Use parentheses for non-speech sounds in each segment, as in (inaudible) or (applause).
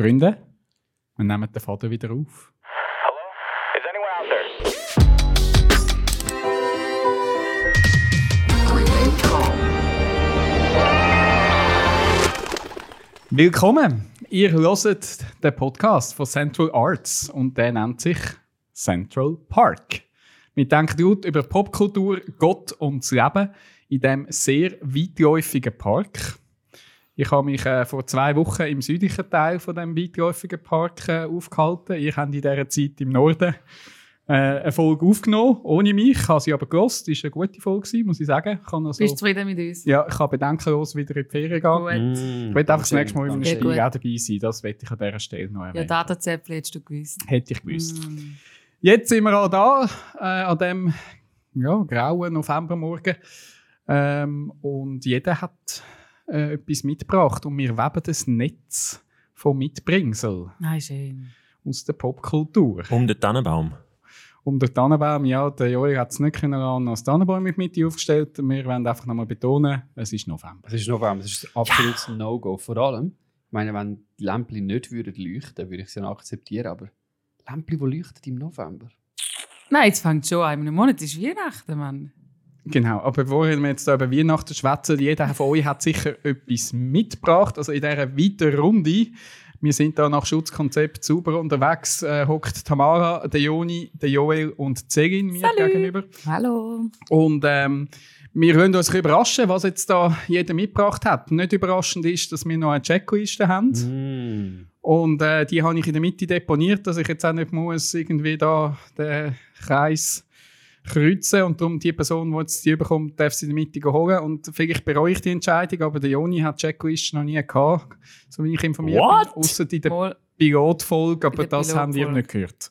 Freunde, wir nehmen den Faden wieder auf. Hello? Is anyone out there? Willkommen! Ihr hört den Podcast von Central Arts und der nennt sich Central Park. Wir denken gut über Popkultur, Gott und das Leben in diesem sehr weitläufigen Park. Ich habe mich äh, vor zwei Wochen im südlichen Teil von dem weitläufigen Park äh, aufgehalten. Ich habe in dieser Zeit im Norden äh, eine Folge aufgenommen, ohne mich. Ich habe sie aber gelost. Das war eine gute Folge, gewesen, muss ich sagen. Ich kann also, Bist du zufrieden mit uns? ja, ich kann bedenkenlos wieder in die Ferien gehen. Gut. Ich will einfach das nächste Mal in Ja, gut. auch dabei sein. Das werde ich an dieser Stelle noch Ja, erwähnen. Datenzäpfel hättest du gewusst. Hätte ich gewusst. Mm. Jetzt sind wir auch da, äh, an dem ja, grauen Novembermorgen. Ähm, und jeder hat äh, etwas mitgebracht. Und wir weben das Netz von Mitbringsel Nein, schön. aus der Popkultur. Um den Tannenbaum. Um den Tannenbaum, ja, der Joel hat es nicht können lassen, als Tannenbaum mit Mitte aufgestellt. Wir wollen einfach nochmal betonen, es ist November. Es ist November, es ist ein absolutes No-Go. Vor allem, ich meine, wenn die Lämpchen nicht würden leuchten, würde ich sie ja noch akzeptieren, aber Lämpchen, die leuchten im November. Nein, jetzt fängt schon an. In einem Monat ist Weihnachten, Mann. Genau, aber bevor wir jetzt da über Weihnachten schwätzen, jeder von euch hat sicher etwas mitgebracht. Also in dieser weiteren Runde, wir sind da nach Schutzkonzept sauber unterwegs, äh, hockt Tamara, der Joni, der Joel und die Serin mir Salut. gegenüber. Hallo. Und ähm, wir wollen uns überraschen, was jetzt da jeder mitgebracht hat. Nicht überraschend ist, dass wir noch eine Checkliste haben. Mm. Und äh, die habe ich in der Mitte deponiert, dass ich jetzt auch nicht muss irgendwie da den Kreis kreuzen und darum die Person, die jetzt die bekommt, darf sie in der Mitte holen. Und vielleicht bereue ich die Entscheidung, aber der Joni hat die Checklist noch nie gehabt, so wie ich informiert What? bin, außer in der. Pilotfolge, aber der das haben wir Pilotfolge. nicht gehört.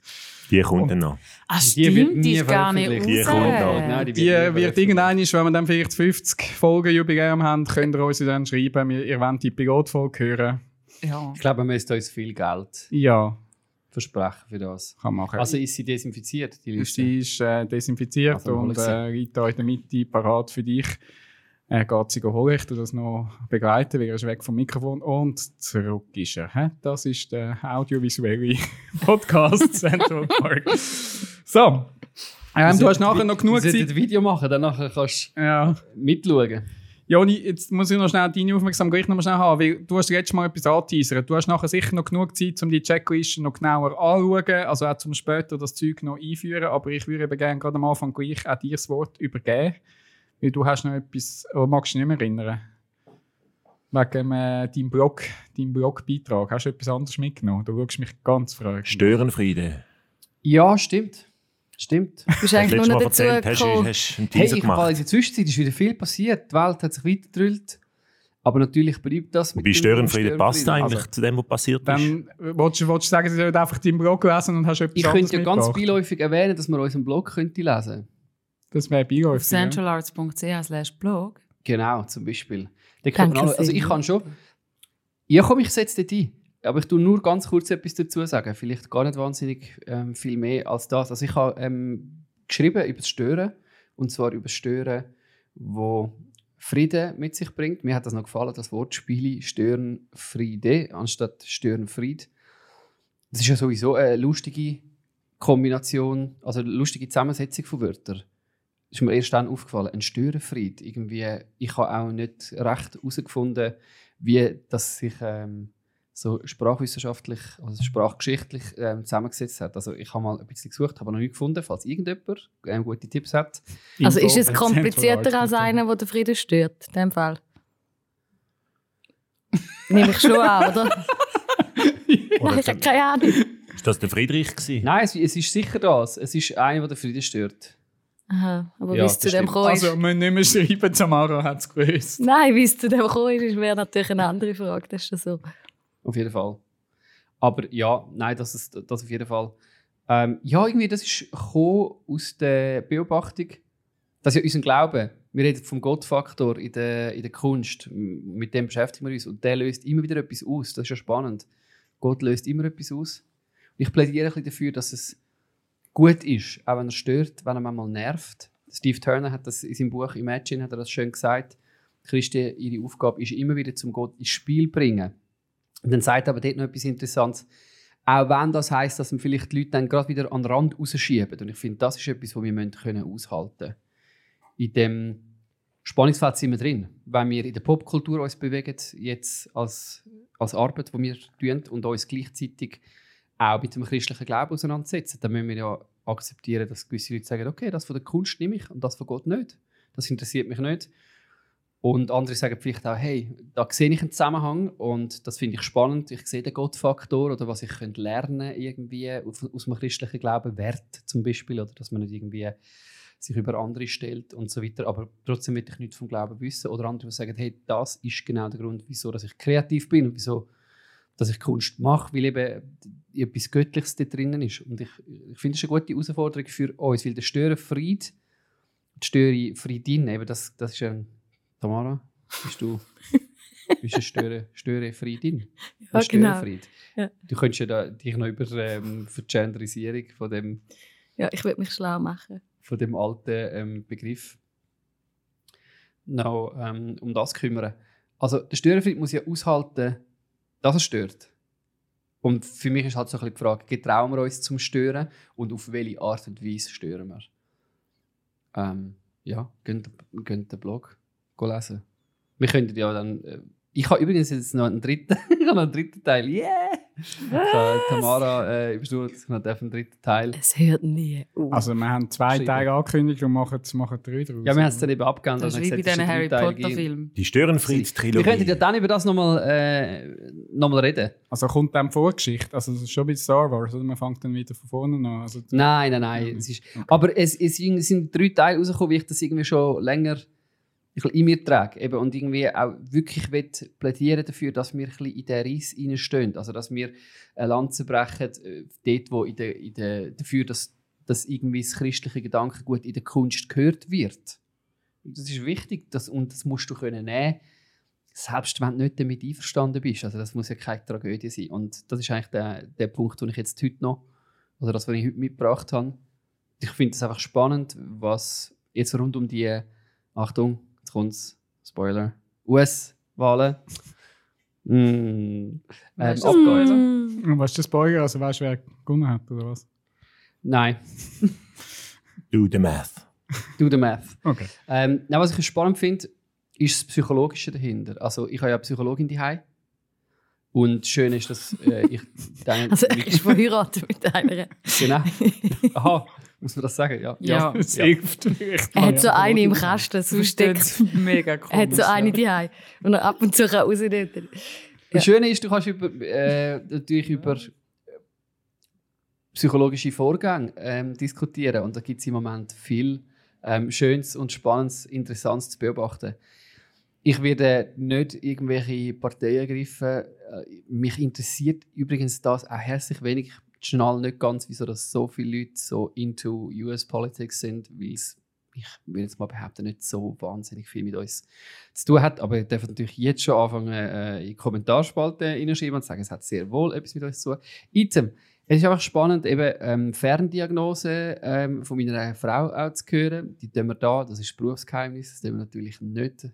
Die kommt dann noch. Ah, Die wird stimmt, die nie ist gar nicht raus. Die kommt auch. Nein, Die nie wird veröffentlicht. irgendwann, wenn wir dann vielleicht 50 Folgen Jubiläum haben, könnt ihr uns dann schreiben, wir- ihr wollt die Pilotfolge hören. Ja. Ich glaube, man müsste uns viel Geld Ja, versprechen für das. kann machen. Also ist sie desinfiziert, die Liste? Sie ist äh, desinfiziert Also, und äh, da in der Mitte parat für dich. Er geht sie holen, ich das noch begleiten, weil er ist weg vom Mikrofon und zurück ist er. Das ist der audiovisuelle (laughs) Podcast Central Park. So, ähm, du hast nachher noch genug Wir Zeit. ein Video machen, dann nachher kannst Ja. du mitschauen. Joni, jetzt muss ich noch schnell deine Aufmerksamkeit noch mal schnell haben, weil du hast letztes Mal etwas angeteasert. Du hast nachher sicher noch genug Zeit, um die Checkliste noch genauer anzuschauen, also auch zum später das Zeug noch einführen, aber ich würde eben gerne gerade am Anfang gleich auch dir das Wort übergeben, weil du hast noch etwas, oder magst du dich nicht mehr erinnern? Wegen äh, deinem Blog, deinem Blogbeitrag. Hast du etwas anderes mitgenommen? Du schaust mich ganz fragend. Störenfriede. Ja, stimmt. Stimmt. Du bist Hast du eigentlich nur nicht dazu erzählt, hast du gekommen. hast einen Hey, Teaser ich habe in gemacht. der Zwischenzeit ist wieder viel passiert. Die Welt hat sich weitergedrillt. Aber natürlich bleibt das Wobei dem Störenfriede passt Störenfrieden. eigentlich zu dem, was passiert ist. Dann willst du, willst du sagen, sie sollen einfach deinen Blog lesen und hast etwas Ich könnte ja ganz beiläufig erwähnen, dass man unseren Blog könnte lesen Das wäre beiläufig. centralarts.ch slash blog. Genau, zum Beispiel. Da kann man also ich kann schon... Ja, komm, ich setze dort ein. Aber ich tue nur ganz kurz etwas dazu sagen. Vielleicht gar nicht wahnsinnig ähm, viel mehr als das. Also ich habe ähm, geschrieben über das Stören. Und zwar über das Stören, wo Frieden mit sich bringt. Mir hat das noch gefallen, das Wortspiel Stören Friede anstatt Stören Fried. Das ist ja sowieso eine lustige Kombination, also eine lustige Zusammensetzung von Wörtern. ist mir erst dann aufgefallen, ein Störenfried. Irgendwie, ich habe auch nicht recht herausgefunden, wie das sich ähm, so sprachwissenschaftlich, also sprachgeschichtlich ähm, zusammengesetzt hat. Also ich habe mal ein bisschen gesucht, habe noch nicht gefunden, falls irgendjemand ähm, gute Tipps hat. Also ist es Info- komplizierter als einer, der den Frieden stört, in dem Fall? (laughs) Nehme ich schon an, oder? (laughs) Nein, ich habe keine Ahnung. Ist das der Friedrich gewesen? Nein, es, es ist sicher das. Es ist einer, der den Frieden stört. Aha, aber Ja, wie es zu das dem gekommen ist... Also, wir müssen nicht mehr schreiben, Tamara hat es gewusst. Nein, wie es zu dem gekommen ist, wäre natürlich eine andere Frage. Das ist schon so. Auf jeden Fall. Aber ja, nein, das ist das auf jeden Fall. Ähm, ja, irgendwie, das ist aus der Beobachtung, dass ja unser Glaube, wir reden vom Gottfaktor in der, in der Kunst, mit dem beschäftigen wir uns und der löst immer wieder etwas aus. Das ist ja spannend. Gott löst immer etwas aus. Und ich plädiere ein bisschen dafür, dass es gut ist, auch wenn er stört, wenn er manchmal nervt. Steve Turner hat das in seinem Buch Imagine hat er das schön gesagt. Christen, ihre Aufgabe ist immer wieder zum Gott ins Spiel bringen. Und dann sagt er aber dort noch etwas Interessantes. Auch wenn das heisst, dass man vielleicht die Leute dann gerade wieder an den Rand rausschieben. Und ich finde, das ist etwas, was wir müssen können aushalten können. In dem Spannungsfeld sind wir drin. Wenn wir in der Popkultur uns bewegen, jetzt als, als Arbeit, die wir tun und uns gleichzeitig auch mit dem christlichen Glauben auseinandersetzen, dann müssen wir ja akzeptieren, dass gewisse Leute sagen, okay, das von der Kunst nehme ich und das von Gott nicht. Das interessiert mich nicht. Und andere sagen vielleicht auch, hey, da sehe ich einen Zusammenhang und das finde ich spannend. Ich sehe den Gottfaktor oder was ich könnte lernen irgendwie aus, aus dem christlichen Glauben, Wert zum Beispiel, oder dass man nicht irgendwie sich über andere stellt und so weiter. Aber trotzdem will ich nichts vom Glauben wissen. Oder andere, sagen, hey, das ist genau der Grund, wieso dass ich kreativ bin und wieso dass ich Kunst mache, weil eben etwas Göttliches da drinnen ist. Und ich, ich finde, ist eine gute Herausforderung für uns, weil der Störenfried, die Störenfriedin, eben das, das ist ein... Tamara, bist du... (laughs) bist eine Störe, Störenfriedin? Ja, genau. Störenfried. Ja. Du könntest ja da, dich noch über ähm, die Genderisierung von dem Ja, ich will mich schlau machen. von dem alten ähm, Begriff noch ähm, um das kümmern. Also der Störenfried muss ja aushalten, dass er stört. Und für mich ist halt so ein bisschen die Frage, getrauen wir uns zum Stören und auf welche Art und Weise stören wir? Ähm, ja, könnt könnt den Blog lesen. Wir könnten ja dann... Äh, ich habe übrigens jetzt noch einen dritten, (laughs) ich habe noch einen dritten Teil. Yeah! Ich habe Tamara äh, ich habe einen dritten Teil. Es hört nie auf. Also wir haben zwei. Teile angekündigt und machen, machen drei draus. Ja, wir haben es dann eben abgeändert. das ist wie bei diesen Harry dreiteilige- Potter-Filmen. Die Wir Störenfried-Trilogie. könnten ja dann über das nochmal äh, noch mal reden. Also kommt dann Vorgeschichte, also es ist schon bei Star Wars, oder? Man fängt dann wieder von vorne an. Also, Nein, nein, nein. Ja, es ist, okay. Aber es, es sind drei Teile rausgekommen, wie ich das irgendwie schon länger bisschen in mir trage. Eben, und irgendwie auch wirklich plädieren dafür, dass wir ein bisschen in den Reis reinstehen. Also, dass wir eine Lanze brechen, äh, dort, wo in der, in der, dafür, dass, dass irgendwie das christliche Gedankengut in der Kunst gehört wird. Und Das ist wichtig das, und das musst du können nehmen selbst wenn du nicht damit einverstanden bist. Also das muss ja keine Tragödie sein. Und das ist eigentlich der, der Punkt, den ich jetzt heute noch, oder das, was ich heute mitgebracht habe. Ich finde es einfach spannend, was jetzt rund um die, Achtung, jetzt kommt's, Spoiler, US-Wahlen mm, ähm, Weißt du, abgeht. Mm. Weißt du, Spoiler, also weißt du, wer gewonnen hat, oder was? Nein, (laughs) Do the math. do the math. Okay. Ähm, nein, was ich spannend finde, ist das Psychologische dahinter. Also ich habe ja eine Psychologin daheim und das Schöne ist, dass äh, ich (laughs) dann Also er ist verheiratet mit einer. genau. (laughs) Aha, muss man das sagen? Ja. Ja. (laughs) Das hilft vielleicht. Er hat so Ja. eine im Kasten, sonst deckt mega komisch. (laughs) Er hat so eine ja. die und er ab und zu kann rausnehmen. Das Schöne ist, du kannst über, äh, natürlich über psychologische Vorgänge ähm, diskutieren und da gibt es im Moment viel ähm, Schönes und Spannendes, Interessantes zu beobachten. Ich werde nicht irgendwelche Parteien ergreifen. Äh, mich interessiert übrigens das auch herzlich wenig. Schnall nicht ganz, wieso das so viele Leute so into US Politics sind, weil es, ich will jetzt mal behaupten, nicht so wahnsinnig viel mit uns zu tun hat. Aber ihr dürft natürlich jetzt schon anfangen, äh, in die Kommentarspalten hineinschreiben und sagen, es hat sehr wohl etwas mit uns zu tun. Item. Es ist einfach spannend, eben ähm, Ferndiagnose ähm, von meiner Frau auch zu hören. Die tun wir da, das ist Berufsgeheimnis, das dürfen wir natürlich nicht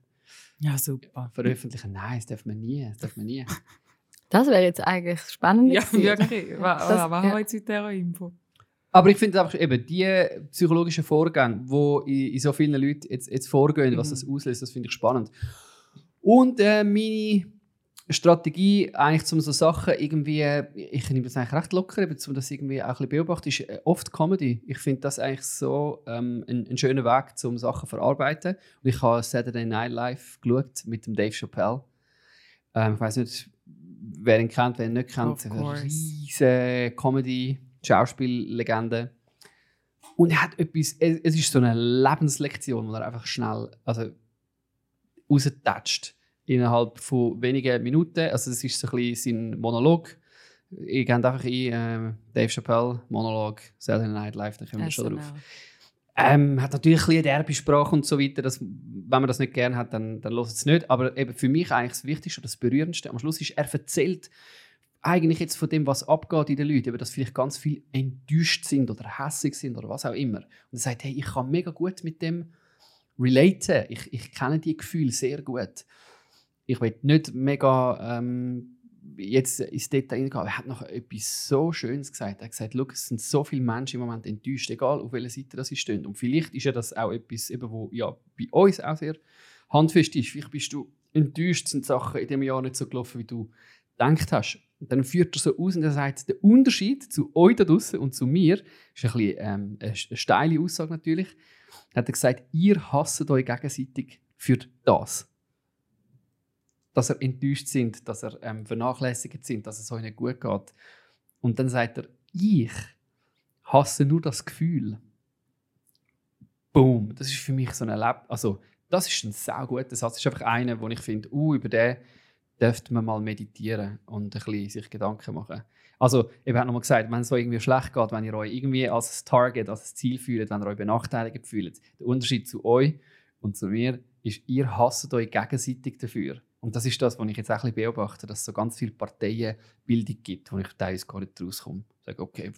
Ja, super. veröffentlichen. Nein, das darf man nie. Das darf man nie. Das wäre jetzt eigentlich spannend. Ja, wirklich. Was ja. wir jetzt mit dieser Info? Aber ich finde einfach eben die psychologischen Vorgänge, die in, in so vielen Leuten jetzt, jetzt vorgehen, was Mhm. das auslöst, das finde ich spannend. Und äh, meine Strategie, eigentlich um so Sachen irgendwie, ich nehme das eigentlich recht locker, eben, um das irgendwie auch ein bisschen beobachten, ist äh, oft Comedy. Ich finde das eigentlich so ähm, ein, ein schöner Weg, um Sachen zu verarbeiten. Und ich habe Saturday Night Live geschaut mit dem Dave Chappelle. Ähm, ich weiß nicht, wer ihn kennt, wer ihn nicht kennt. Eine riesige Comedy, Schauspiellegende. Und er hat etwas, es ist so eine Lebenslektion, wo er einfach schnell, also raustatscht innerhalb von wenigen Minuten. Also das ist so ein bisschen sein Monolog. Ich gehe einfach ein, äh, Dave Chappelle, Monolog, Saturday Night Live, da kommen wir schon drauf. Ähm, hat natürlich ein eine derbe Sprache und so weiter. Das, wenn man das nicht gerne hat, dann, dann hört es nicht. Aber eben für mich eigentlich das Wichtigste und das Berührendste am Schluss ist, er erzählt eigentlich jetzt von dem, was abgeht in den Leuten, eben, dass vielleicht ganz viel enttäuscht sind oder hässig sind oder was auch immer. Und er sagt, hey, ich kann mega gut mit dem relaten. Ich, ich kenne die Gefühle sehr gut. Ich will nicht mega ähm, jetzt ins Detail hineingehen, er hat noch etwas so Schönes gesagt. Er hat gesagt, «Schau, es sind so viele Menschen im Moment enttäuscht, egal auf welcher Seite das sie stehen. Und vielleicht ist ja das auch etwas, eben, wo ja bei uns auch sehr handfest ist. Vielleicht bist du enttäuscht, sind Sachen in diesem Jahr nicht so gelaufen, wie du gedacht hast. Und dann führt er so aus und er sagt, der Unterschied zu euch da draussen und zu mir, ist ein bisschen, ähm, eine steile Aussage natürlich, hat er gesagt, ihr hasst euch gegenseitig für das. Dass ihr enttäuscht sind, dass ihr ähm, vernachlässigt sind, dass es euch nicht gut geht. Und dann sagt er, ich hasse nur das Gefühl. Boom. Das ist für mich so ein Erleb also das ist ein sehr guter Satz. Das ist einfach einer, wo ich finde, uh, über den dürfte man mal meditieren und ein bisschen sich Gedanken machen. Also, ich habe nochmal gesagt, wenn es so irgendwie schlecht geht, wenn ihr euch irgendwie als Target, als Ziel fühlt, wenn ihr euch benachteiligt fühlt, der Unterschied zu euch und zu mir ist, ihr hasst euch gegenseitig dafür. Und das ist das, was ich jetzt auch ein bisschen beobachte, dass es so ganz viele Parteienbildung gibt, wo ich teilweise gar nicht rauskomme. Ich sage, okay,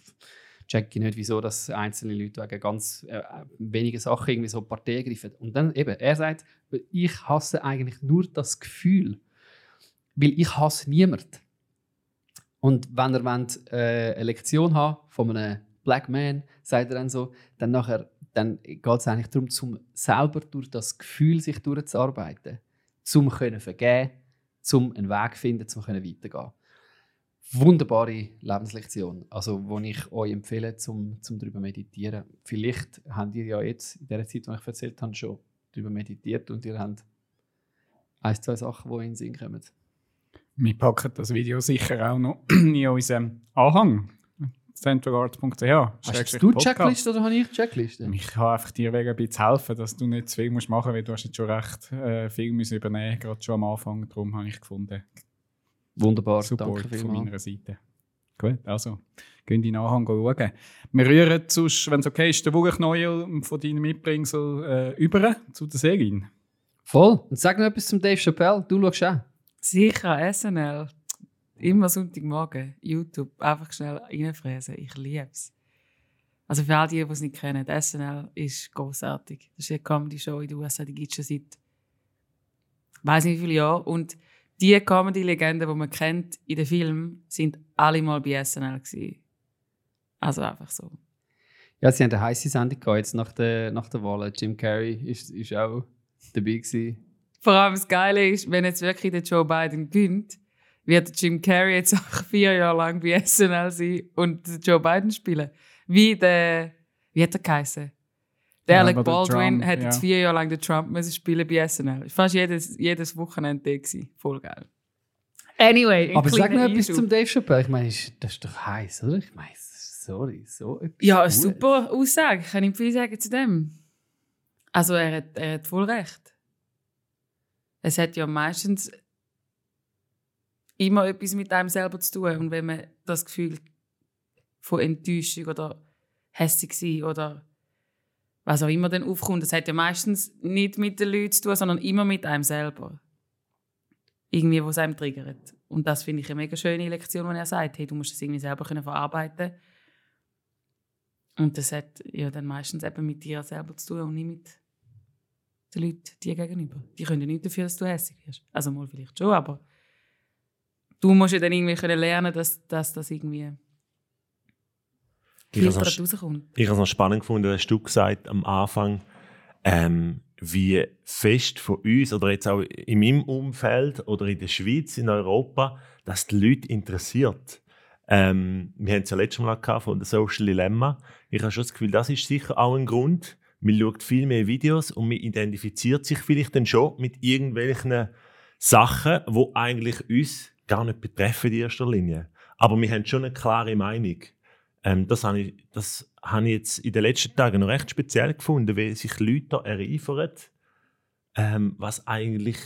check ich nicht, wieso dass einzelne Leute wegen ganz äh, wenigen Sachen irgendwie so Partei greifen. Und dann eben, er sagt, ich hasse eigentlich nur das Gefühl, weil ich hasse niemand. Und wenn er wollt, äh, eine Lektion haben von einem Black Man, sagt er dann so, dann dann geht es eigentlich darum, zum selber durch das Gefühl sich durchzuarbeiten, zum können vergeben, zum einen Weg finden, zum können weitergehen wunderbare Lebenslektion, also wo ich euch empfehle, zum, zum darüber meditieren. Vielleicht habt ihr ja jetzt in der Zeit, die ich erzählt habe, schon darüber meditiert und ihr habt ein, zwei Sachen, die in den Sinn kommen. Wir packen das Video sicher auch noch (clears throat) in unserem Anhang. centralart.ch. Hast du Checkliste oder habe ich Checkliste? Ich kann einfach dir wegen ein bisschen helfen, dass du nicht zu viel musst machen musst, weil du hast jetzt schon recht äh, viel müssen übernehmen gerade schon am Anfang. Darum habe ich gefunden, Wunderbar, Support danke von vielmals. meiner Seite. Gut, also, gehen die Nachhang schauen. Wir rühren sonst, wenn es okay ist, den Wurchneuel von deinem Mitbringsel äh, über zu der Serin. Voll. Und sag noch etwas zum Dave Chappelle. Du schaust auch. Sicher, SNL. Immer Sonntagmorgen. YouTube. Einfach schnell reinfräsen. Ich liebe es. Also für all die, die es nicht kennen, SNL ist großartig. Das ist eine Comedy-Show in den USA, die gibt es schon seit weiß nicht wie viele Jahren. Und die Comedy-Legenden, die man kennt in den Filmen, sind alle mal bei SNL gewesen. Also einfach so. Ja, sie haben eine heiße Sendung gehabt, jetzt nach der, nach der Wahl. Jim Carrey ist, ist auch dabei gewesen. Vor allem das Geile ist, wenn jetzt wirklich der Joe Biden gewinnt, wird Jim Carrey jetzt auch (laughs) vier Jahre lang bei SNL sein und Joe Biden spielen. Wie der, wie hat er geheißen? Der Ja, Alec aber der Baldwin Trump, hat jetzt ja. vier Jahre lang den Trump müssen spielen bei SNL. Fast jedes, jedes Wochenende gewesen. Voll geil. Anyway, Aber sag noch etwas zum Dave Chappelle. Ich meine, das ist doch heiß, oder? Ich meine, sorry, so etwas. Ja, eine super Aussage. Ich kann nicht viel sagen zu dem. Also er hat, er hat voll recht. Es hat ja meistens immer etwas mit einem selber zu tun. Und wenn man das Gefühl von Enttäuschung oder hässig sein oder was auch immer dann aufkommt, das hat ja meistens nicht mit den Leuten zu tun, sondern immer mit einem selber. Irgendwie, was einem triggert. Und das finde ich eine mega schöne Lektion, wenn er sagt, hey, du musst das irgendwie selber können verarbeiten und das hat ja dann meistens eben mit dir selber zu tun und nicht mit den Leuten dir gegenüber. Die können ja nicht dafür, dass du hässlich wirst. Also mal vielleicht schon, aber du musst ja dann irgendwie können lernen, dass, dass das irgendwie Ich habe es noch spannend gefunden, hast du gesagt am Anfang, ähm, wie fest von uns oder jetzt auch in meinem Umfeld oder in der Schweiz, in Europa, dass die Leute interessiert. Ähm, wir haben es ja letztes Mal gehabt von der Social Dilemma. Ich habe schon das Gefühl, das ist sicher auch ein Grund. Man schaut viel mehr Videos und man identifiziert sich vielleicht dann schon mit irgendwelchen Sachen, wo eigentlich uns gar nicht betreffen in erster Linie. Aber wir haben schon eine klare Meinung. Ähm, das habe ich, das habe ich jetzt in den letzten Tagen noch recht speziell gefunden, wie sich Leute ereifern, ähm, was eigentlich,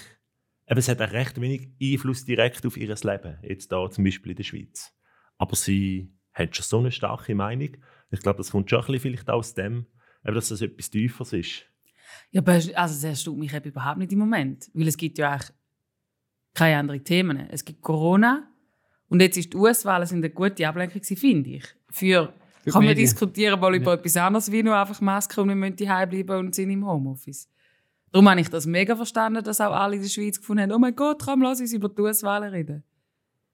eben, es hat auch recht wenig Einfluss direkt auf ihr Leben, jetzt da zum Beispiel in der Schweiz. Aber sie hat schon so eine starke Meinung. Ich glaube, das kommt schon ein bisschen vielleicht aus dem, dass das etwas Tieferes ist. Ja, aber also das erstaunt mich eben überhaupt nicht im Moment. Weil es gibt ja eigentlich keine anderen Themen. Es gibt Corona und jetzt ist die US-Wahl eine gute Ablenkung, finde ich. Für, Für kann man diskutieren mal über etwas anderes, wie nur einfach Masken und wir müssen daheim bleiben und sind im Homeoffice. Darum habe ich das mega verstanden, dass auch alle in der Schweiz gefunden haben, oh mein Gott, komm, lass uns über die US-Wahlen reden.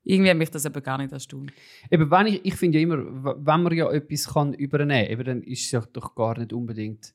Irgendwie hat mich das eben gar nicht erstaunt. Eben, wenn ich, ich finde ja immer, wenn man ja etwas kann übernehmen kann, eben, dann ist es ja doch gar nicht unbedingt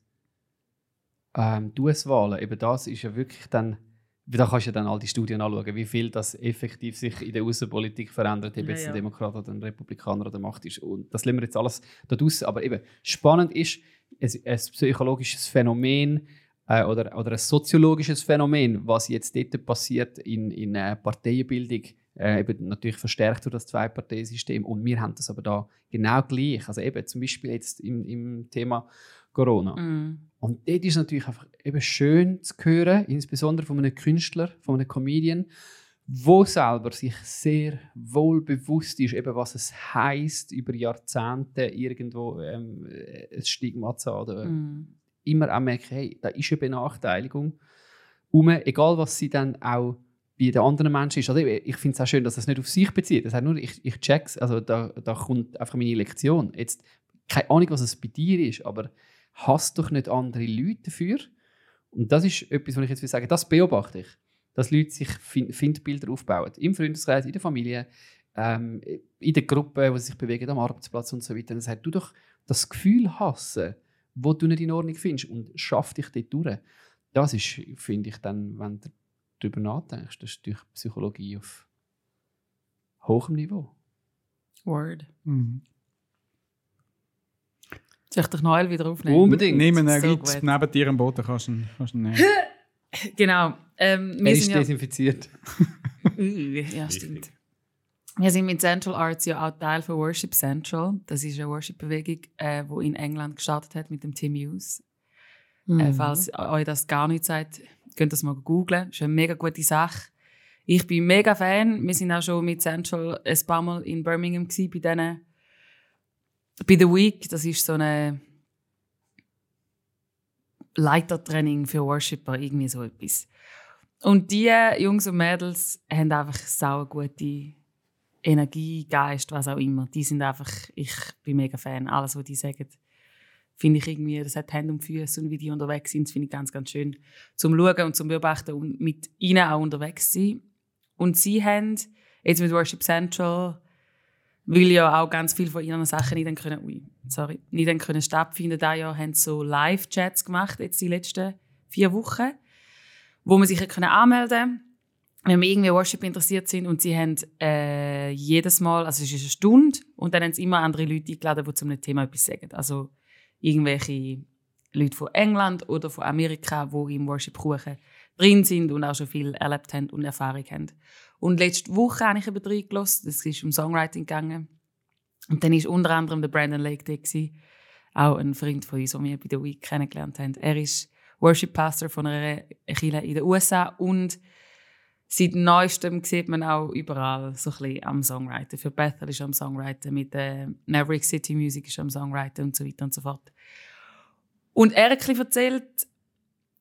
ähm, die Auswahlen. Eben das ist ja wirklich dann, da kannst du dann all die Studien anschauen, wie viel das effektiv sich in der Außenpolitik verändert, ob Ja, jetzt ein Demokrat oder ein Republikaner an der Macht ist. Und das lassen wir jetzt alles da draussen. Aber eben, spannend ist, es ein psychologisches Phänomen äh, oder, oder ein soziologisches Phänomen, was jetzt dort passiert in, in äh, Parteienbildung, äh, eben natürlich verstärkt durch das Zwei-Partei-System. Und wir haben das aber da genau gleich. Also eben zum Beispiel jetzt im, im Thema Corona. Mm. Und dort ist es natürlich einfach eben schön zu hören, insbesondere von einem Künstler, von einem Comedian, wo selber sich sehr wohl bewusst ist, eben was es heißt über Jahrzehnte irgendwo ähm, äh, ein Stigma zu haben. Oder Mm. immer auch merken, hey, da ist eine Benachteiligung. Um, egal was sie dann auch bei den anderen Menschen ist. Also ich finde es auch schön, dass es nicht auf sich bezieht. Das heißt nur, ich, ich check's, also da, da kommt einfach meine Lektion. Jetzt, keine Ahnung, was es bei dir ist, aber hast doch nicht andere Leute dafür. Und das ist etwas, was ich jetzt will sagen, das beobachte ich. Dass Leute sich Fin- Findbilder aufbauen. Im Freundeskreis, in der Familie, ähm, in der Gruppe, wo sie sich bewegen, am Arbeitsplatz und so weiter. Und das heißt, du doch das Gefühl hassen, wo du nicht in Ordnung findest und schaff dich dort durch. Das ist, finde ich, dann, wenn du darüber nachdenkst, das ist natürlich Psychologie auf hohem Niveau. Word. Mhm. Soll ich dich Noel wieder aufnehmen? Unbedingt. Ihn So weit gut. neben dir am Boden, kannst du ihn, kannst du ihn nehmen. (laughs) Genau. Ähm, Er wir ist sind ja, desinfiziert. (laughs) Ja, stimmt. Wir sind mit Central Arts ja auch Teil von Worship Central. Das ist eine Worship-Bewegung, äh, die in England gestartet hat mit dem Tim Hughes. Mhm. Äh, falls euch das gar nicht sagt, könnt ihr das mal googlen. Das ist eine mega gute Sache. Ich bin mega Fan. Wir sind auch schon mit Central ein paar Mal in Birmingham gewesen, bei denen bei The Week. Das ist so eine Leitertraining für Worshipper, irgendwie so etwas. Und die Jungs und Mädels haben einfach sau gute Energie, Geist, was auch immer. Die sind einfach, ich bin mega Fan. Alles, was die sagen, finde ich irgendwie, das hat Hände und Füße und wie die unterwegs sind, finde ich ganz, ganz schön zum Schauen und zum Beobachten und mit ihnen auch unterwegs sein. Und sie haben jetzt mit Worship Central, weil ja auch ganz viele von ihren Sachen nicht dann können, ui, sorry, nicht dann können stattfinden, da Jahr haben so Live-Chats gemacht, jetzt die letzten vier Wochen, wo man sich hat können anmelden wenn wir irgendwie Worship interessiert sind und sie haben äh, jedes Mal, also es ist eine Stunde und dann haben sie immer andere Leute eingeladen, die zu einem Thema etwas sagen. Also irgendwelche Leute von England oder von Amerika, die im Worship-Kuchen drin sind und auch schon viel erlebt haben und Erfahrung haben. Und letzte Woche habe ich eben reingelassen, das ist um Songwriting gegangen. Und dann war unter anderem der Brandon Lake da, gewesen, auch ein Freund von uns, den wir bei der Week kennengelernt haben. Er ist Worship Pastor von einer Kirche in den USA und seit neuestem sieht man auch überall so ein bisschen am Songwriten. Für Bethel ist er am Songwriten, mit äh, Maverick City Music ist er am Songwriten und so weiter und so fort. Und er hat ein bisschen erzählt,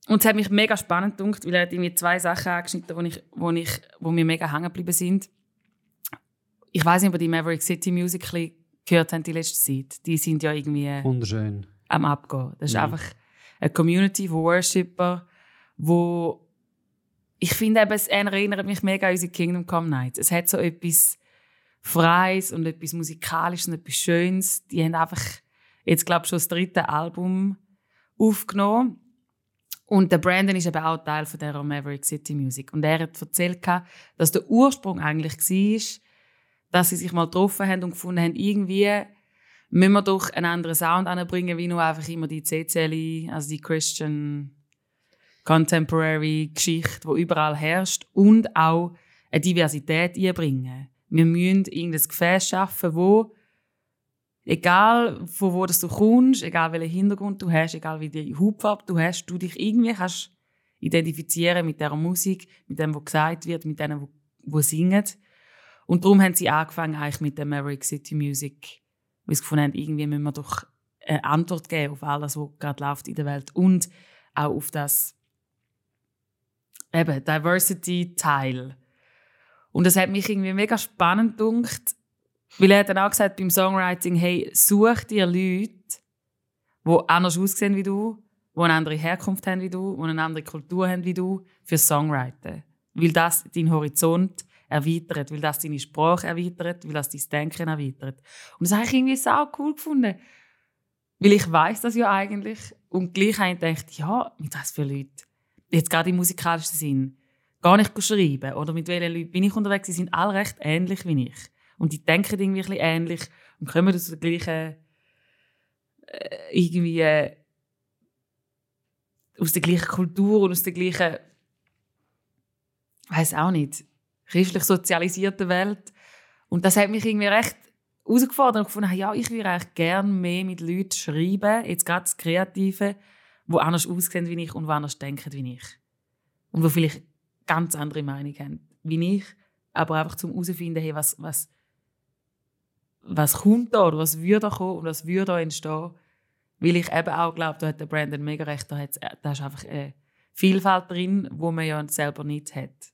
und es hat mich mega spannend gedacht, weil er hat irgendwie zwei Sachen angeschnitten, wo, ich, wo, ich, wo mir mega hängen geblieben sind. Ich weiß nicht, ob ihr die Maverick City Music gehört habt die letzte Zeit. Die sind ja irgendwie Wunderschön. am Abgehen. Das ist Mhm. einfach eine Community von Worshipper, wo ich finde, eben, es erinnert mich mega an unsere Kingdom Come Nights. Es hat so etwas Freies und etwas Musikalisches und etwas Schönes. Die haben einfach jetzt, glaube ich, schon das dritte Album aufgenommen. Und der Brandon ist eben auch Teil von der Maverick City Music. Und er hat erzählt, dass der Ursprung eigentlich war, dass sie sich mal getroffen haben und gefunden haben, irgendwie müssen wir doch einen anderen Sound anbringen, wie nur einfach immer die CCLI, also die Christian Contemporary Geschichte, die überall herrscht und auch eine Diversität einbringen. Wir müssen irgendein Gefäß schaffen, wo egal von wo du kommst, egal welchen Hintergrund du hast, egal wie die Hautfarbe du hast, du dich irgendwie kannst identifizieren mit der Musik, mit dem, was gesagt wird, mit denen, wo, singen. Und darum haben sie angefangen eigentlich mit der Maverick City Music, weil sie gefunden haben, irgendwie müssen wir doch eine Antwort geben auf alles, was gerade läuft in der Welt und auch auf das eben Diversity-Teil. Und das hat mich irgendwie mega spannend gedacht, weil er hat dann auch gesagt beim Songwriting, hey, such dir Leute, die anders aussehen wie du, die eine andere Herkunft haben wie du, die eine andere Kultur haben wie du, für Songwriting. Weil das deinen Horizont erweitert, weil das deine Sprache erweitert, weil das dein Denken erweitert. Und das habe ich irgendwie sau cool gefunden. Weil ich weiß das ja eigentlich und gleich habe ich gedacht, ja, mit was für Leuten, jetzt gerade im musikalischen Sinn, gar nicht schreiben oder mit welchen Leuten bin ich unterwegs, sie sind alle recht ähnlich wie ich. Und die denken irgendwie ein bisschen ähnlich und kommen aus der gleichen, äh, irgendwie, äh, aus der gleichen Kultur und aus der gleichen, weiß auch nicht, christlich sozialisierten Welt. Und das hat mich irgendwie recht herausgefordert und gefunden, ja, ich würde eigentlich gerne mehr mit Leuten schreiben, jetzt gerade das Kreative, die anders aussehen wie ich und die anders denken wie ich. Und die vielleicht ganz andere Meinung haben wie ich, aber einfach zum herausfinden, hey, was, was, was kommt da oder was würde da kommen und was würde da entstehen. Weil ich eben auch glaube, da hat der Brandon mega recht, da, da ist einfach eine Vielfalt drin, wo man ja selber nicht hat.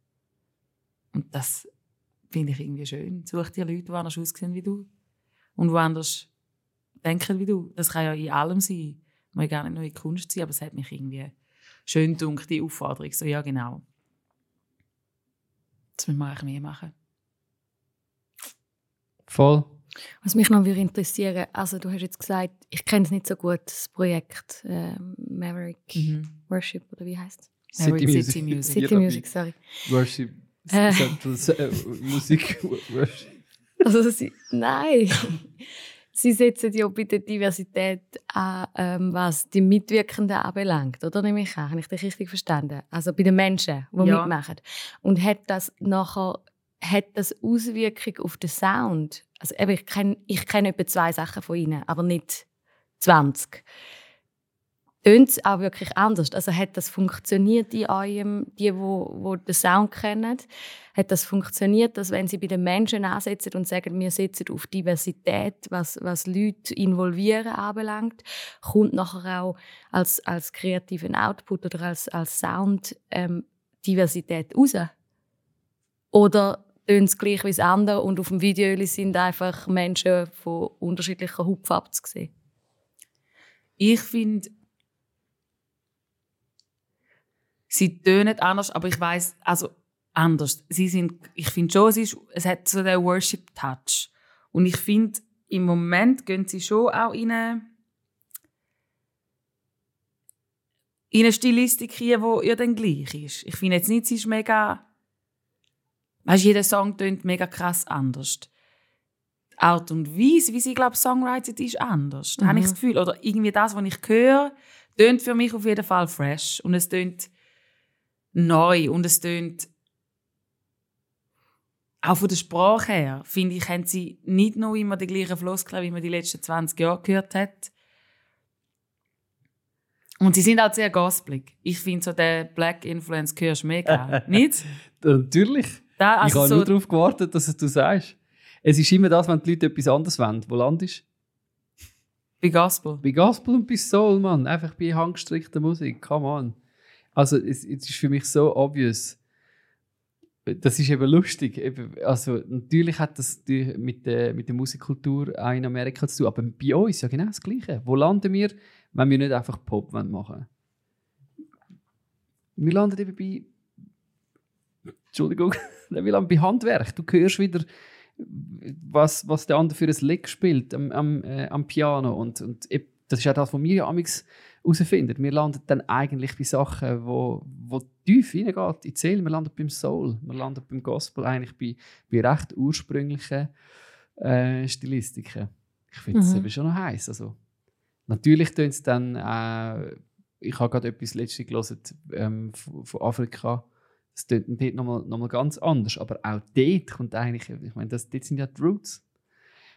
Und das finde ich irgendwie schön. Such dir Leute, die anders aussehen wie du und die anders denken wie du. Das kann ja in allem sein. Muss gar nicht nur in Kunst sein, aber es hat mich irgendwie schön gedacht, die Aufforderung. So, ja, genau. Das müssen wir eigentlich mehr machen. Voll. Was mich noch würde interessieren, also du hast jetzt gesagt, ich kenne es nicht so gut, das Projekt äh, Maverick Worship oder wie heißt es? City Music. City Music. City Music, sorry. Worship. Äh. Central, äh, Musik. Worship. Also sie, nein, (laughs) sie setzen ja bei der Diversität an, ähm, was die Mitwirkenden anbelangt, oder nehme ich an? Habe ich das richtig verstanden? Also bei den Menschen, die Ja. mitmachen. Und hat das nachher hat das Auswirkung auf den Sound? Also eben, ich kenne ich kenn etwa zwei Sachen von ihnen, aber nicht 20. Tönt es auch wirklich anders? Also hat das funktioniert in eurem, die, wo, wo den Sound kennen, hat das funktioniert, dass wenn sie bei den Menschen ansetzen und sagen, wir setzen auf Diversität, was, was Leute involvieren anbelangt, kommt nachher auch als, als kreativen Output oder als, als Sound ähm, Diversität raus? Oder tönt es gleich wie das andere und auf dem Video sind einfach Menschen von unterschiedlicher Hautfarbe zu sehen? Ich finde, sie tönen anders, aber ich weiß also anders. Sie sind, ich finde schon, es, ist, es hat so den Worship-Touch. Und ich finde, im Moment gehen sie schon auch in eine, in eine Stilistik hier, die ja dann gleich ist. Ich finde jetzt nicht, sie ist mega, weißt, jeder Song tönt mega krass anders. Die Art und Weise, wie sie, glaube ich, songwritet, ist anders. Da habe ich das Gefühl. Oder irgendwie das, was ich höre, tönt für mich auf jeden Fall fresh. Und es tönt neu. Und es tönt auch von der Sprache her, finde ich, haben sie nicht noch immer die gleichen Floskeln, wie man die letzten 20 Jahre gehört hat. Und sie sind auch sehr gospelig. Ich finde so den Black Influence hörst mega. (laughs) nicht? Natürlich. Da, ich also habe so, nur darauf gewartet, dass es du sagst. Es ist immer das, wenn die Leute etwas anderes wollen. Wo landest du? bei Gospel. Bei Gospel und bei Soul, Mann. Einfach bei handgestrickter Musik. Come on. Also, es, es ist für mich so obvious. Das ist eben lustig. Also, natürlich hat das mit der, mit der Musikkultur auch in Amerika zu tun. Aber bei uns ja genau das Gleiche. Wo landen wir, wenn wir nicht einfach Pop machen wollen? Wir landen eben bei. Entschuldigung. (laughs) wir landen bei Handwerk. Du hörst wieder, was, was der andere für ein Lick spielt am, am, äh, am Piano. Und, und das ist auch das, was wir ja amigs herausfinden. Wir landen dann eigentlich bei Sachen, wo, wo tief reingeht in die Seele. Wir landen beim Soul, wir landen beim Gospel, eigentlich bei, bei recht ursprünglichen äh, Stilistiken. Ich finde es Mhm. eben schon noch heiß. Also, natürlich tun es dann, äh, ich habe gerade etwas letztens gelesen ähm, von, von Afrika. Das tönt dort nochmal noch mal ganz anders. Aber auch dort kommt eigentlich, ich meine, das, dort sind ja die Roots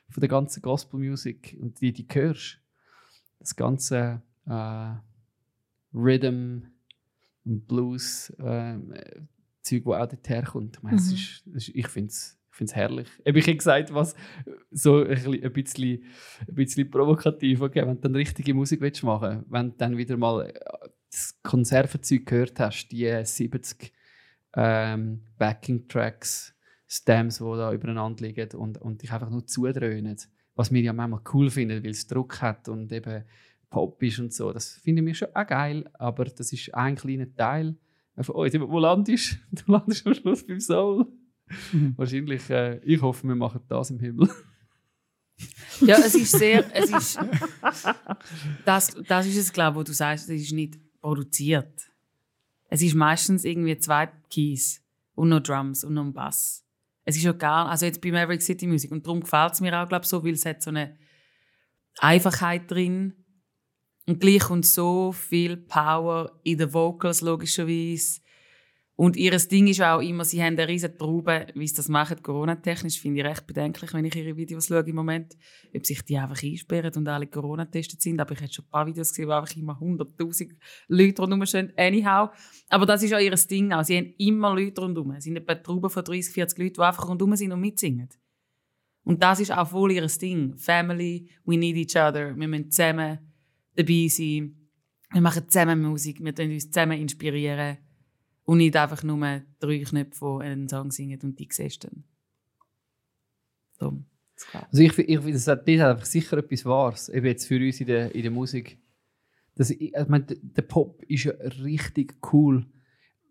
von der ganzen Gospel-Musik und die, die hörst. Das ganze äh, Rhythm und Blues äh, Zeug, das auch dort herkommt. Ich, meine, es Mhm. ist, es ist, ich finde es ich find's herrlich. Eben, Ich habe gesagt, was so ein bisschen, ein bisschen, provokativ, okay, wenn du dann richtige Musik willst machen wenn du dann wieder mal äh, das Konservenzeug gehört hast, die äh, 70 ähm, Backing-Tracks, Stems, die da übereinander liegen und, und dich einfach nur zudröhnen. Was wir ja manchmal cool finden, weil es Druck hat und eben Pop ist und so. Das finden wir schon auch geil, aber das ist ein kleiner Teil von uns. Wo landest du? (laughs) Du landest am Schluss beim Soul. Wahrscheinlich, äh, ich hoffe, wir machen das im Himmel. (laughs) Ja, es ist sehr. Es ist, das, das ist es, glaube ich, wo du sagst, es ist nicht produziert. Es ist meistens irgendwie zwei Keys und noch Drums und noch ein Bass. Es ist ja gar, also jetzt bei Maverick City Music und darum gefällt es mir auch, glaube so, weil es hat so eine Einfachheit drin und gleich und so viel Power in den Vocals logischerweise. Und ihr Ding ist auch immer, sie haben eine riesige Traube, wie sie das machen, Corona-technisch, finde ich recht bedenklich, wenn ich ihre Videos schaue im Moment. Ob sich die einfach einsperren und alle Corona-testet sind. Aber ich habe schon ein paar Videos gesehen, wo einfach immer 100'000 Leute rundherum stehen. Anyhow. Aber das ist auch ihr Ding auch. Sie haben immer Leute rundherum. Es sind etwa Trauben von 30, 40 Leuten, die einfach rundherum sind und mitsingen. Und das ist auch voll ihr Ding. Family, we need each other. Wir müssen zusammen dabei sein. Wir machen zusammen Musik. Wir uns zusammen inspirieren. Und nicht einfach nur drei Knöpfe, die einen Song singen und die siehst dann. Darum. Also ich, ich finde, das hat, das hat einfach sicher etwas Wahres, eben jetzt für uns in der, in der Musik. Das, ich ich meine, der- Pop ist ja richtig cool,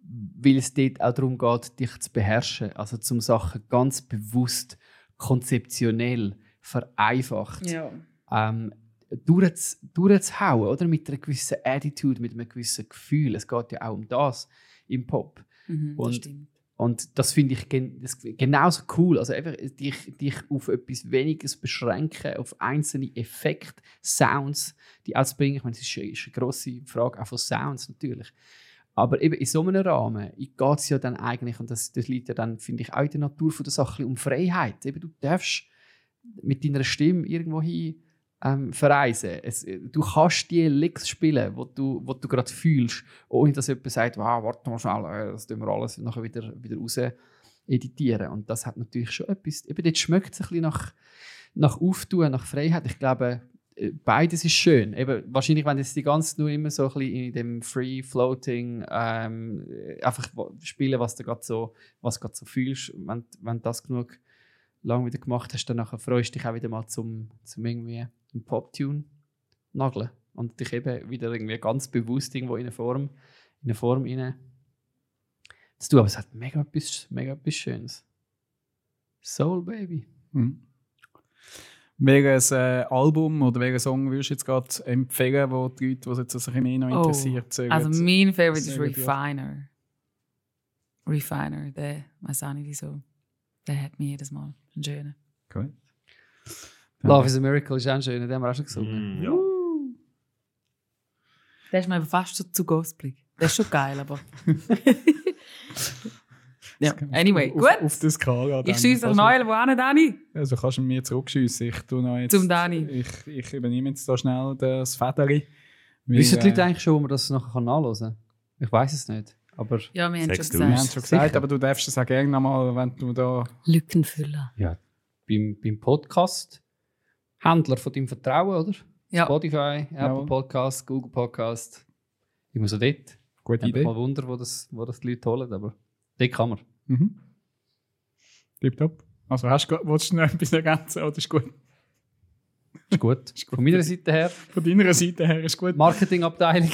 weil es dort auch darum geht, dich zu beherrschen. Also zum Sachen ganz bewusst, konzeptionell, vereinfacht ähm, durchzu- durchzuhauen, oder? Mit einer gewissen Attitude, mit einem gewissen Gefühl. Es geht ja auch um das im Pop. Mhm, das Und- stimmt. Und das finde ich gen das genauso cool. Also einfach dich, dich auf etwas Weniges beschränken, auf einzelne Effekte, Sounds, die auszubringen. Ich meine, es ist, eine- ist eine grosse Frage auch von Sounds natürlich. Aber eben in so einem Rahmen geht es ja dann eigentlich, und das, das liegt ja dann, finde ich, auch in der Natur von der Sache, um Freiheit. Eben, du darfst mit deiner Stimme irgendwo hin ähm, verreisen. Es, du kannst die Licks spielen, die du, wo du gerade fühlst, ohne dass jemand sagt, wow, warte mal schnell, äh, das tun wir alles nachher wieder, wieder raus editieren. Und das hat natürlich schon etwas, eben dort schmeckt es ein bisschen nach, nach Auftun, nach Freiheit. Ich glaube, äh, beides ist schön. Eben, wahrscheinlich, wenn jetzt die ganze nur immer so ein bisschen in dem Free Floating ähm, äh, einfach wo- spielen, was du gerade so, so fühlst, wenn, wenn du das genug lang wieder gemacht hast, dann freust du dich auch wieder mal zum, zum irgendwie einen Pop-Tune nageln und dich eben wieder irgendwie ganz bewusst irgendwo in eine Form, in eine Form rein zu tun. Aber es hat mega etwas, mega etwas Schönes. Soul Baby. Mhm. Welches äh, Album oder welchen Song würdest du jetzt gerade empfehlen, wo die Leute, die sich jetzt ein mehr noch Oh, interessiert, sagen? Also mein Favorite ist. Refiner. Refiner, der, weiß auch nicht wieso. Der hat mich jedes Mal. Ein schöner. Gut. Love is a Miracle ist auch ein schöner, den haben wir auch schon gesungen. Mm, ja. Der ist mir aber fast so zu gospelig. Der ist schon geil, aber... (laughs) ja, anyway, auf, gut. Auf der Skala. ich dann. schieße dich Kannst neu, wo hin, Dani? du- Also kannst du mir zurückschiessen. Ich tu noch jetzt. Zum Dani. Ich, ich übernehme jetzt da schnell das Federli. Wissen die Leute äh, eigentlich schon, wo man das nachher nachhören kann? Ich weiß es nicht. Aber Ja, wir haben schon du Wir gesagt. haben schon gesagt, Sicher. aber du darfst es auch gerne nochmal, wenn du da. Lückenfüller. ja, beim, beim Podcast, Händler von deinem Vertrauen, oder? Ja. Spotify, Apple Jawohl. Podcast, Google Podcast. Immer so dort. Gute Ich Idee. mal Wunder, wo das, wo das die Leute holen, aber dort kann man. Mhm. Tipptopp. Also hast du, willst du noch etwas ergänzen oder ist gut? Ist gut. (laughs) Ist gut. Von meiner Seite her, Von deiner Seite her ist gut. Marketingabteilung.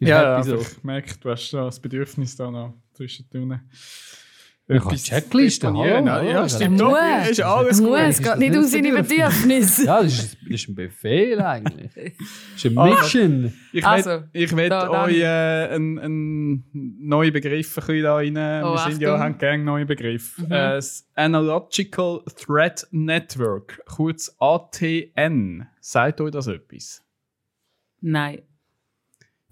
Ja, (laughs) so. ich merke, du hast das Bedürfnis da noch zwischendrin. Ich habe Checkliste, deponieren. hallo, Ja, hallo. stimmt. Muss. Ist alles Es gut. muss, es geht nicht um seine Bedürfnisse. Ja, das ist, das ist ein Befehl eigentlich. Das ist eine Also, Mission. Ich Also, will, ich will da, euch äh, einen, einen neuen Begriff ein bisschen da rein. Oh, Wir sind ja, haben gerne neue Begriffe. Mhm. Äh, das Analogical Threat Network, kurz ATN. Sagt euch das etwas? Nein.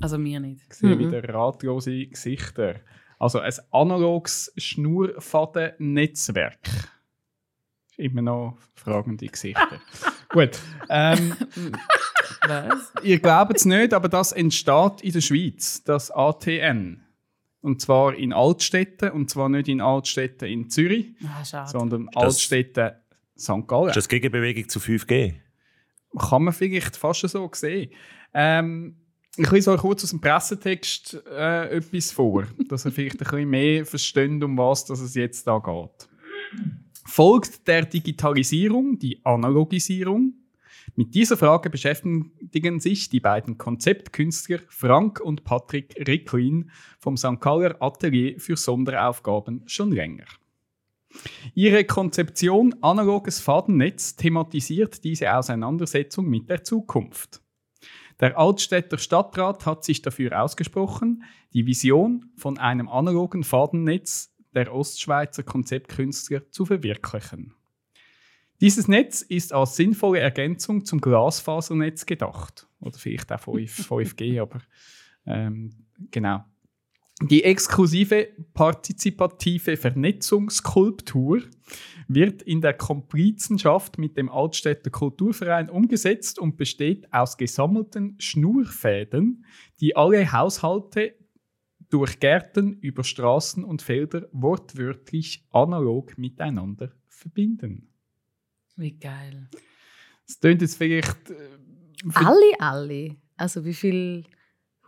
Also mir nicht. Ich sehe Mhm. wieder ratlose Gesichter. Also ein analoges Schnurfadennetzwerk. Immer noch fragende Gesichter. (laughs) Gut. Ähm, Was? ihr glaubt es nicht, aber das entsteht in der Schweiz, das ATN. Und zwar in Altstädten, und zwar nicht in Altstädten in Zürich, Ah, sondern Das- Altstädten St. Gallen. Ist das Gegenbewegung zu 5G? Kann man vielleicht fast so sehen. Ähm, ich lese euch kurz aus dem Pressetext äh, etwas vor, dass ihr vielleicht ein bisschen mehr versteht, um was dass es jetzt da geht. Folgt der Digitalisierung die Analogisierung? Mit dieser Frage beschäftigen sich die beiden Konzeptkünstler Frank und Patrick Ricklin vom St. Galler Atelier für Sonderaufgaben schon länger. Ihre Konzeption analoges Fadennetz thematisiert diese Auseinandersetzung mit der Zukunft. Der Altstädter Stadtrat hat sich dafür ausgesprochen, die Vision von einem analogen Fadennetz der Ostschweizer Konzeptkünstler zu verwirklichen. Dieses Netz ist als sinnvolle Ergänzung zum Glasfasernetz gedacht. Oder vielleicht auch 5, 5G, (laughs) aber ähm, genau. Die exklusive partizipative Vernetzungskulptur wird in der Komprizenschaft mit dem Altstädter Kulturverein umgesetzt und besteht aus gesammelten Schnurfäden, die alle Haushalte durch Gärten über Straßen und Felder wortwörtlich analog miteinander verbinden. Wie geil. Das klingt jetzt vielleicht. Äh, Alle, alle. Also wie viele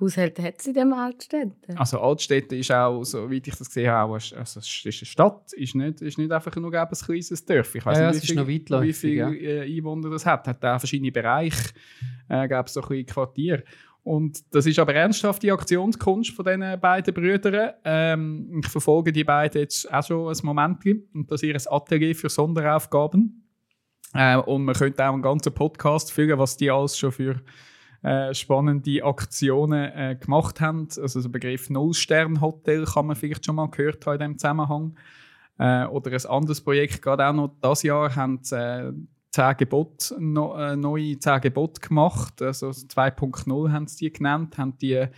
Haushalte hat es in dem Altstädten? Also Altstädte ist auch, so wie ich das gesehen habe, also es ist eine Stadt, ist nicht, ist nicht einfach nur ein kleines Dorf. Ich weiß Ja, ja, nicht, es ist noch weitläufig, wie viele ja. äh, Einwohner das hat. Hat auch verschiedene Bereiche, äh, gäbe es so ein Quartier. Und das ist aber ernsthaft die Aktionskunst von diesen beiden Brüdern. Ähm, ich verfolge die beiden jetzt auch schon ein Moment und das ist ihr Atelier für Sonderaufgaben. Äh, und man könnte auch einen ganzen Podcast füllen, was die alles schon für äh, spannende Aktionen äh, gemacht haben. Also der Begriff Null-Stern-Hotel kann man vielleicht schon mal gehört haben in diesem Zusammenhang. Äh, oder ein anderes Projekt, gerade auch noch dieses Jahr, haben sie äh, 10 Gebote, no, äh, neue 10 Gebote gemacht. Also 2.0 haben sie die genannt, haben die in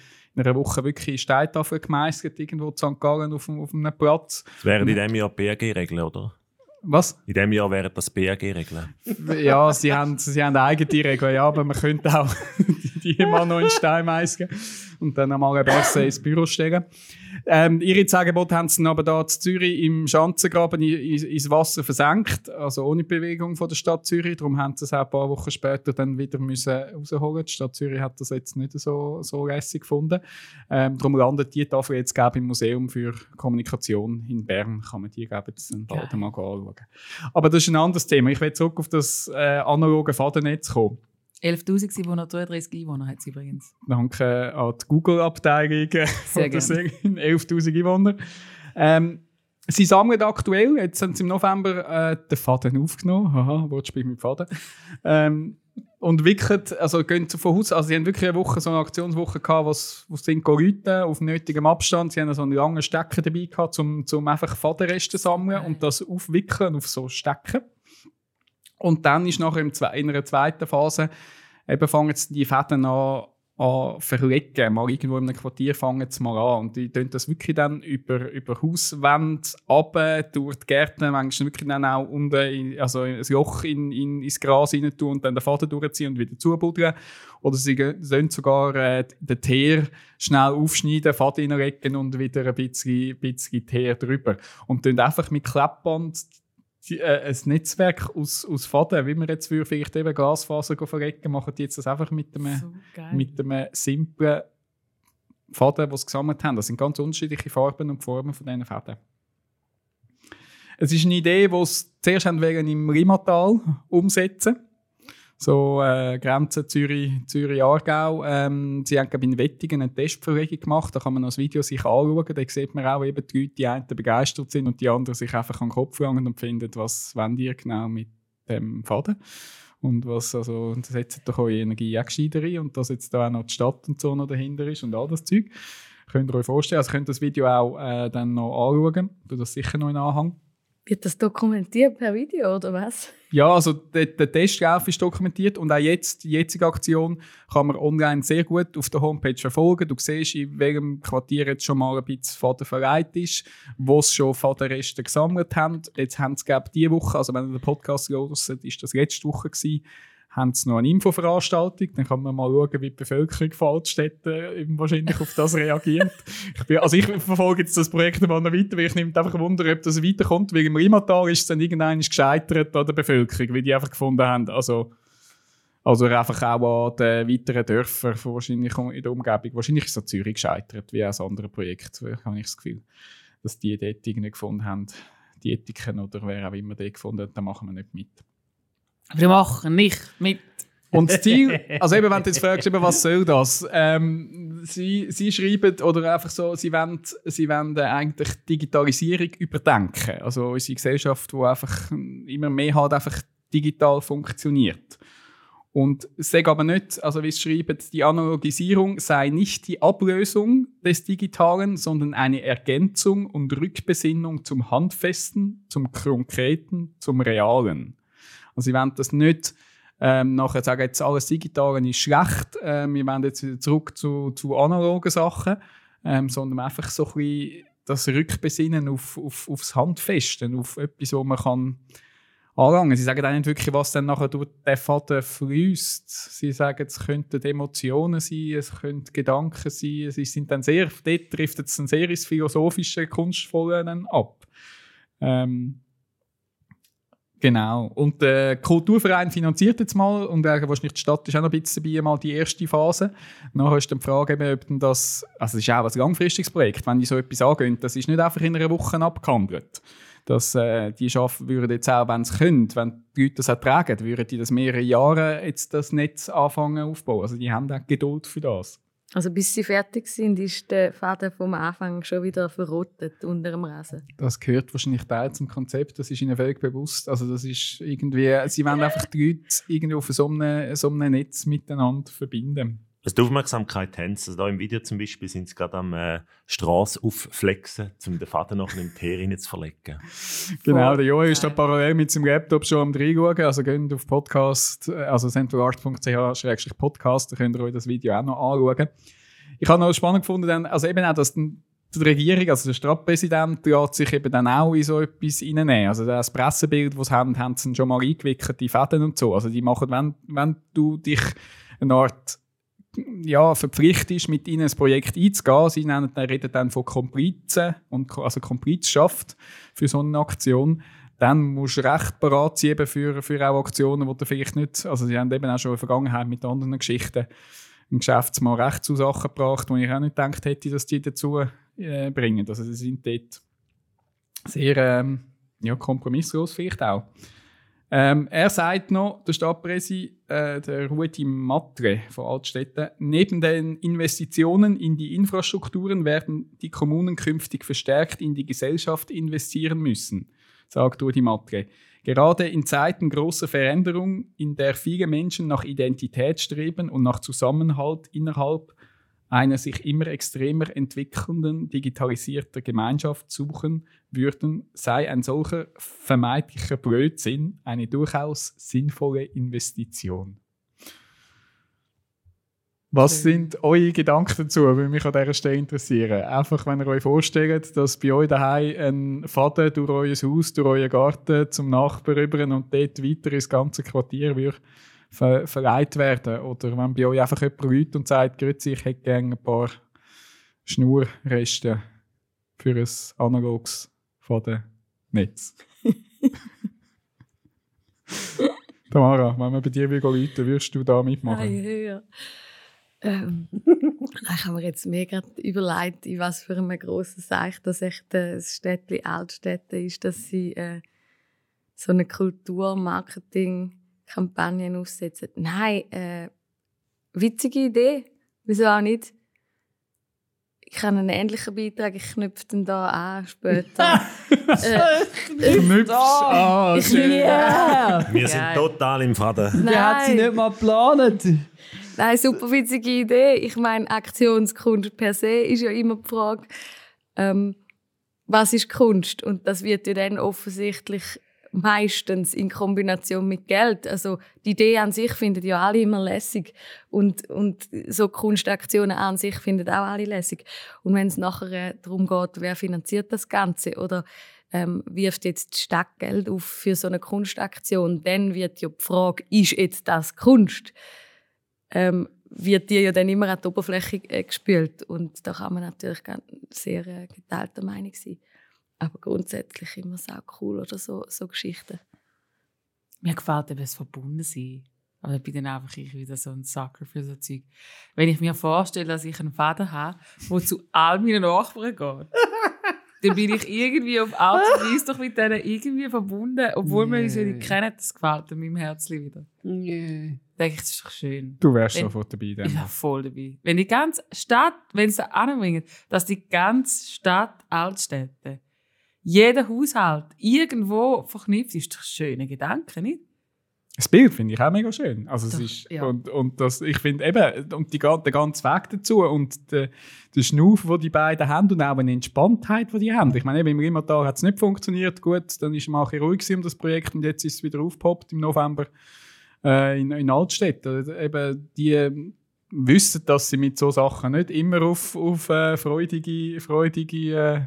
einer Woche wirklich in Steintafel gemeistert, irgendwo in St. Gallen auf, einem- auf einem Platz. Das wären in diesem Jahr BRG-Regeln, oder? Was? In diesem Jahr wären das BRG-Regeln. ja, sie haben, sie haben eigene Regeln, ja, aber man könnte auch (laughs) die, mal noch in Stein meißeln und dann einmal eine Börse ins Büro stellen. Ähm, ihre Angebote haben sie aber da zu Zürich im Schanzengraben ins Wasser versenkt, also ohne Bewegung von der Stadt Zürich. Darum haben sie es auch ein paar Wochen später dann wieder müssen rausholen. Die Stadt Zürich hat das jetzt nicht so, so lässig gefunden. Ähm, darum landet die Tafel jetzt glaub, ich, im Museum für Kommunikation in Bern. Kann man die glaub, jetzt dann bald mal anschauen. Aber das ist ein anderes Thema. Ich will zurück auf das äh, analoge Fadennetz kommen. 11.733 Einwohner hat es übrigens. Danke an die Google-Abteilung Sehr von der gerne. Serie, 11'000 Einwohner. Ähm, sie sammeln aktuell, jetzt haben sie im November äh, den Faden aufgenommen, haha, Wortspiel mit Faden, ähm, und wickeln, also gehen zu von Haus, also sie haben wirklich eine Woche, so eine Aktionswoche gehabt, wo sie wo sie sind gerufen, auf nötigem Abstand, sie haben so einen langen Stecker dabei gehabt, um, um einfach Fadenreste zu sammeln und das aufwickeln auf so Stecken. Und dann ist nachher im in einer zweiten Phase eben fangen die Fäden an, an verlegen. Mal irgendwo in einem Quartier fangen sie mal an. Und die tun das wirklich dann über, über Hauswände runter, durch die Gärten, manchmal wirklich dann auch unten in, also ein Loch in, in, ins Gras rein tun und dann den Faden durchziehen und wieder zubuddeln. Oder sie sollen sogar äh, den Teer schnell aufschneiden, Faden reinlegen und wieder ein bisschen, bisschen Teer drüber. Und tun einfach mit Kleppband die, äh, ein Netzwerk aus, aus Faden, wie man jetzt würde, vielleicht eben Glasfaser verrecken, machen die jetzt das einfach mit einem, So mit einem simplen Faden, den sie gesammelt haben. Das sind ganz unterschiedliche Farben und Formen von diesen Fäden. Es ist eine Idee, die sie zuerst haben im Rimatal umsetzen so äh, Grenze Zürich, Zürich Aargau. Ähm, sie haben glaub, in Wettingen eine Testverlegung gemacht. Da kann man noch das Video sich anschauen. Da sieht man auch eben die Leute, die einen begeistert sind und die anderen sich einfach an den Kopf langen und finden, was wollen die genau mit dem Faden. Und was, also, das setzt doch eure Energie auch gescheiter rein. Und dass jetzt da auch noch die Stadt und so noch dahinter ist und all das Zeug. Könnt ihr euch vorstellen. Also könnt ihr das Video auch äh, dann noch anschauen. Du das sicher noch in Anhang. Wird das dokumentiert per Video oder was? Ja, also der, der Testlauf ist dokumentiert und auch jetzt, die jetzige Aktion kann man online sehr gut auf der Homepage verfolgen. Du siehst, in welchem Quartier jetzt schon mal ein bisschen Faden verleiht ist, wo sie schon Fadenreste gesammelt haben. Jetzt haben sie, glaube ich, diese Woche, also wenn ihr den Podcast hört, ist das letzte Woche gewesen, haben sie noch eine Infoveranstaltung. Dann kann man mal schauen, wie die Bevölkerung von Altstädten eben wahrscheinlich auf das reagiert. Ich bin, also ich verfolge jetzt das Projekt mal noch weiter, weil ich nehme einfach Wunder, ob das weiterkommt. Weil im Rimatal ist es dann irgendwann gescheitert an der Bevölkerung, weil die einfach gefunden haben, also, also einfach auch an den weiteren Dörfern wahrscheinlich in der Umgebung. Wahrscheinlich ist es an Zürich gescheitert, wie auch das andere Projekt, habe ich das Gefühl. Dass die dort irgendwie gefunden haben, die Ethiken oder wer auch immer die gefunden hat, da machen wir nicht mit. Aber die machen nicht mit. Und das Ziel, also eben, wenn du jetzt fragst, eben, was soll das? Ähm, sie, sie schreiben, oder einfach so, sie wollen, sie wollen äh, eigentlich Digitalisierung überdenken. Also unsere Gesellschaft, die einfach immer mehr halt einfach digital funktioniert. Und es sagt aber nicht, also wie es schreiben, die Analogisierung sei nicht die Ablösung des Digitalen, sondern eine Ergänzung und Rückbesinnung zum Handfesten, zum Konkreten, zum Realen. Also sie wollen das nicht ähm, nachher sagen, jetzt alles Digitale ist schlecht, ähm, wir wollen jetzt wieder zurück zu, zu analogen Sachen, ähm, sondern einfach so ein bisschen das Rückbesinnen auf, auf, aufs Handfesten, auf etwas, wo man kann anlangen. Sie sagen auch nicht wirklich, was dann nachher durch den Faden fließt. Sie sagen, es könnten Emotionen sein, es könnten Gedanken sein. Sie sind dann sehr, dort trifft es dann sehr ins philosophische, kunstvolle dann ab. Ähm, genau. Und der Kulturverein finanziert jetzt mal, und wahrscheinlich die Stadt ist auch noch ein bisschen dabei, mal die erste Phase. Nachher ist dann die Frage, eben, ob denn das, also das ist auch ein langfristiges Projekt, wenn die so etwas angehen, das ist nicht einfach in einer Woche abgehandelt dass äh, die schaffen würden jetzt auch, wenn sie können, wenn die Leute das ertragen, würden die das mehrere Jahre jetzt das Netz anfangen aufbauen. Also die haben auch Geduld für das. Also bis sie fertig sind, ist der Faden vom Anfang schon wieder verrottet unter dem Rasen. Das gehört wahrscheinlich Teil zum Konzept, das ist ihnen völlig bewusst. Also das ist irgendwie, sie wollen einfach die Leute irgendwie auf so einem, so einem Netz miteinander verbinden. Also die Aufmerksamkeit haben sie. Also da im Video zum Beispiel sind sie gerade am äh, Straße aufflexen, um den Faden noch in den Teer zu verlegen. (laughs) Genau, der Joel ist da parallel mit seinem Laptop schon am reinschauen. Also geht auf Podcast, also centralart.ch-podcast, da könnt ihr euch das Video auch noch anschauen. Ich habe noch spannend gefunden, dann, also eben auch, dass die Regierung, also der Stadtpräsident, lässt sich eben dann auch in so etwas reinnehmen. Also das Pressebild, das sie haben, haben sie schon mal eingewickelt, die Fäden und so. Also die machen, wenn, wenn du dich eine Art ja, verpflichtet mit ihnen ein Projekt einzugehen. Sie nennen, reden dann von Komplizen, und, also Komplizschaft für so eine Aktion. Dann musst du recht bereit sein für, für auch Aktionen, die du vielleicht nicht, also sie haben eben auch schon in der Vergangenheit mit anderen Geschichten im Geschäftsmann recht zu Sachen gebracht, wo ich auch nicht gedacht hätte, dass die dazu äh, bringen. Also sie sind dort sehr ähm, ja, kompromisslos vielleicht auch. Ähm, er sagt noch, der Stadtpräsi, äh, der Rudi Matre von Altstädten, neben den Investitionen in die Infrastrukturen werden die Kommunen künftig verstärkt in die Gesellschaft investieren müssen, sagt Rudi Matre. Gerade in Zeiten großer Veränderung, in der viele Menschen nach Identität streben und nach Zusammenhalt innerhalb einer sich immer extremer entwickelnden digitalisierter Gemeinschaft suchen würden, sei ein solcher vermeintlicher Blödsinn eine durchaus sinnvolle Investition. Was sind eure Gedanken dazu, würde mich an dieser Stelle interessieren? Einfach, wenn ihr euch vorstellt, dass bei euch daheim ein Faden durch euer Haus, durch euren Garten zum Nachbarn rüber und dort weiter ins ganze Quartier würde ver verleiht werden. Oder wenn bei euch einfach jemand ruft und sagt, Grüezi, ich hätte gerne ein paar Schnurreste für ein analoges Netz. (laughs) Tamara, wenn wir bei dir wieder rufen, würdest du da mitmachen? Ah, ja, ja. Ähm, (laughs) ich habe mir jetzt mega überlegt, in was für einem grossen Seich das echt das Städtchen Altstädte ist, dass sie äh, so eine Kulturmarketing Kampagnen aufsetzen. Nein, äh, witzige Idee. Wieso auch nicht? Ich habe einen ähnlichen Beitrag, ich knüpfe den da an später. (laughs) äh, (laughs) Knüpfst an, schön. yeah. Wir sind Geil. total im Faden. Der hat sie Nein. nicht mal geplant. Nein, super witzige Idee. Ich meine, Aktionskunst per se ist ja immer die Frage, ähm, was ist Kunst? Und das wird ja dann offensichtlich meistens in Kombination mit Geld. Also die Idee an sich finden ja alle immer lässig und, und so Kunstaktionen an sich finden auch alle lässig. Und wenn es nachher äh, darum geht, wer finanziert das Ganze oder ähm, wirft jetzt die Stadt Geld auf für so eine Kunstaktion, dann wird ja die Frage, ist jetzt das Kunst? Ähm, wird dir ja dann immer an die Oberfläche äh, gespült und da kann man natürlich sehr äh, geteilter Meinung sein. Aber grundsätzlich immer sau cool oder so, so Geschichten. Mir gefällt eben das Verbundensein. Aber ich bin dann einfach ich wieder so ein Sucker für so Zeug. Wenn ich mir vorstelle, dass ich einen Vater habe, der zu all meinen Nachbarn geht, (laughs) dann bin ich irgendwie auf Art und Weise doch mit denen irgendwie verbunden, obwohl wir uns ja nicht Nee. kennen. Das gefällt an meinem Herzchen wieder. Nee. denke ich, das ist doch schön. Du wärst Wenn- sofort dabei. Ich Dann. wäre voll dabei. Wenn die ganze Stadt, wenn sie anbringen, dass die ganze Stadt Altstädte, jeder Haushalt irgendwo verknüpft, ist doch ein schöner Gedanke, nicht? Das Bild finde ich auch mega schön. Also es Doch, ist, ja. und, und das, ich finde eben, und die, der ganze Weg dazu und der, der Schnuff, den die beiden haben und auch eine Entspanntheit, die die haben. Ich meine, eben, im Rimmertal hat es nicht funktioniert, gut, dann ist man auch ein ruhig um das Projekt und jetzt ist es wieder aufgepoppt im November äh, in, in Altstädt. Eben, die wissen, dass sie mit so Sachen nicht immer auf, auf äh, freudige, freudige äh,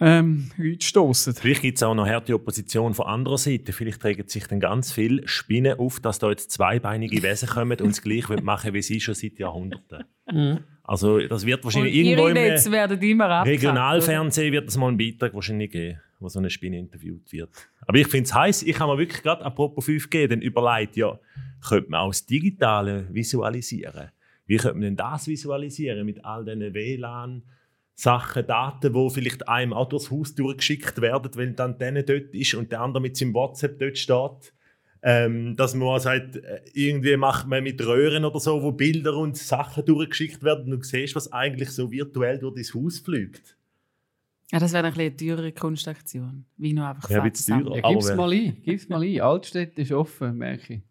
ähm, stoßen. Vielleicht gibt es auch noch harte Opposition von anderer Seite. Vielleicht trägt sich dann ganz viel Spinnen auf, dass da jetzt zweibeinige Wesen kommen und es gleich wollen machen wie sie schon seit Jahrhunderten. Mhm. Also das wird Und wahrscheinlich irgendwo ihre im Regionalfernsehen wird es mal einen Beitrag wahrscheinlich geben, wo so eine Spinne interviewt wird. Aber ich finde es heiß. Ich habe mir wirklich gerade apropos 5G dann überlegt, ja, könnte man auch das Digitale visualisieren? Wie könnte man denn das visualisieren mit all diesen WLAN? Sachen, Daten, die vielleicht einem auch durchs Haus durchgeschickt werden, wenn dann der dort ist und der andere mit seinem WhatsApp dort steht. Ähm, dass man sagt, äh, irgendwie macht man mit Röhren oder so, wo Bilder und Sachen durchgeschickt werden und du siehst, was eigentlich so virtuell durch dein Haus fliegt. Ja, das wäre ein bisschen eine teurere Kunstaktion. Wie nur einfach Ja, ein teurer. Ja, gib's mal ein, gib's mal ein. Altstädt ist offen, merke ich.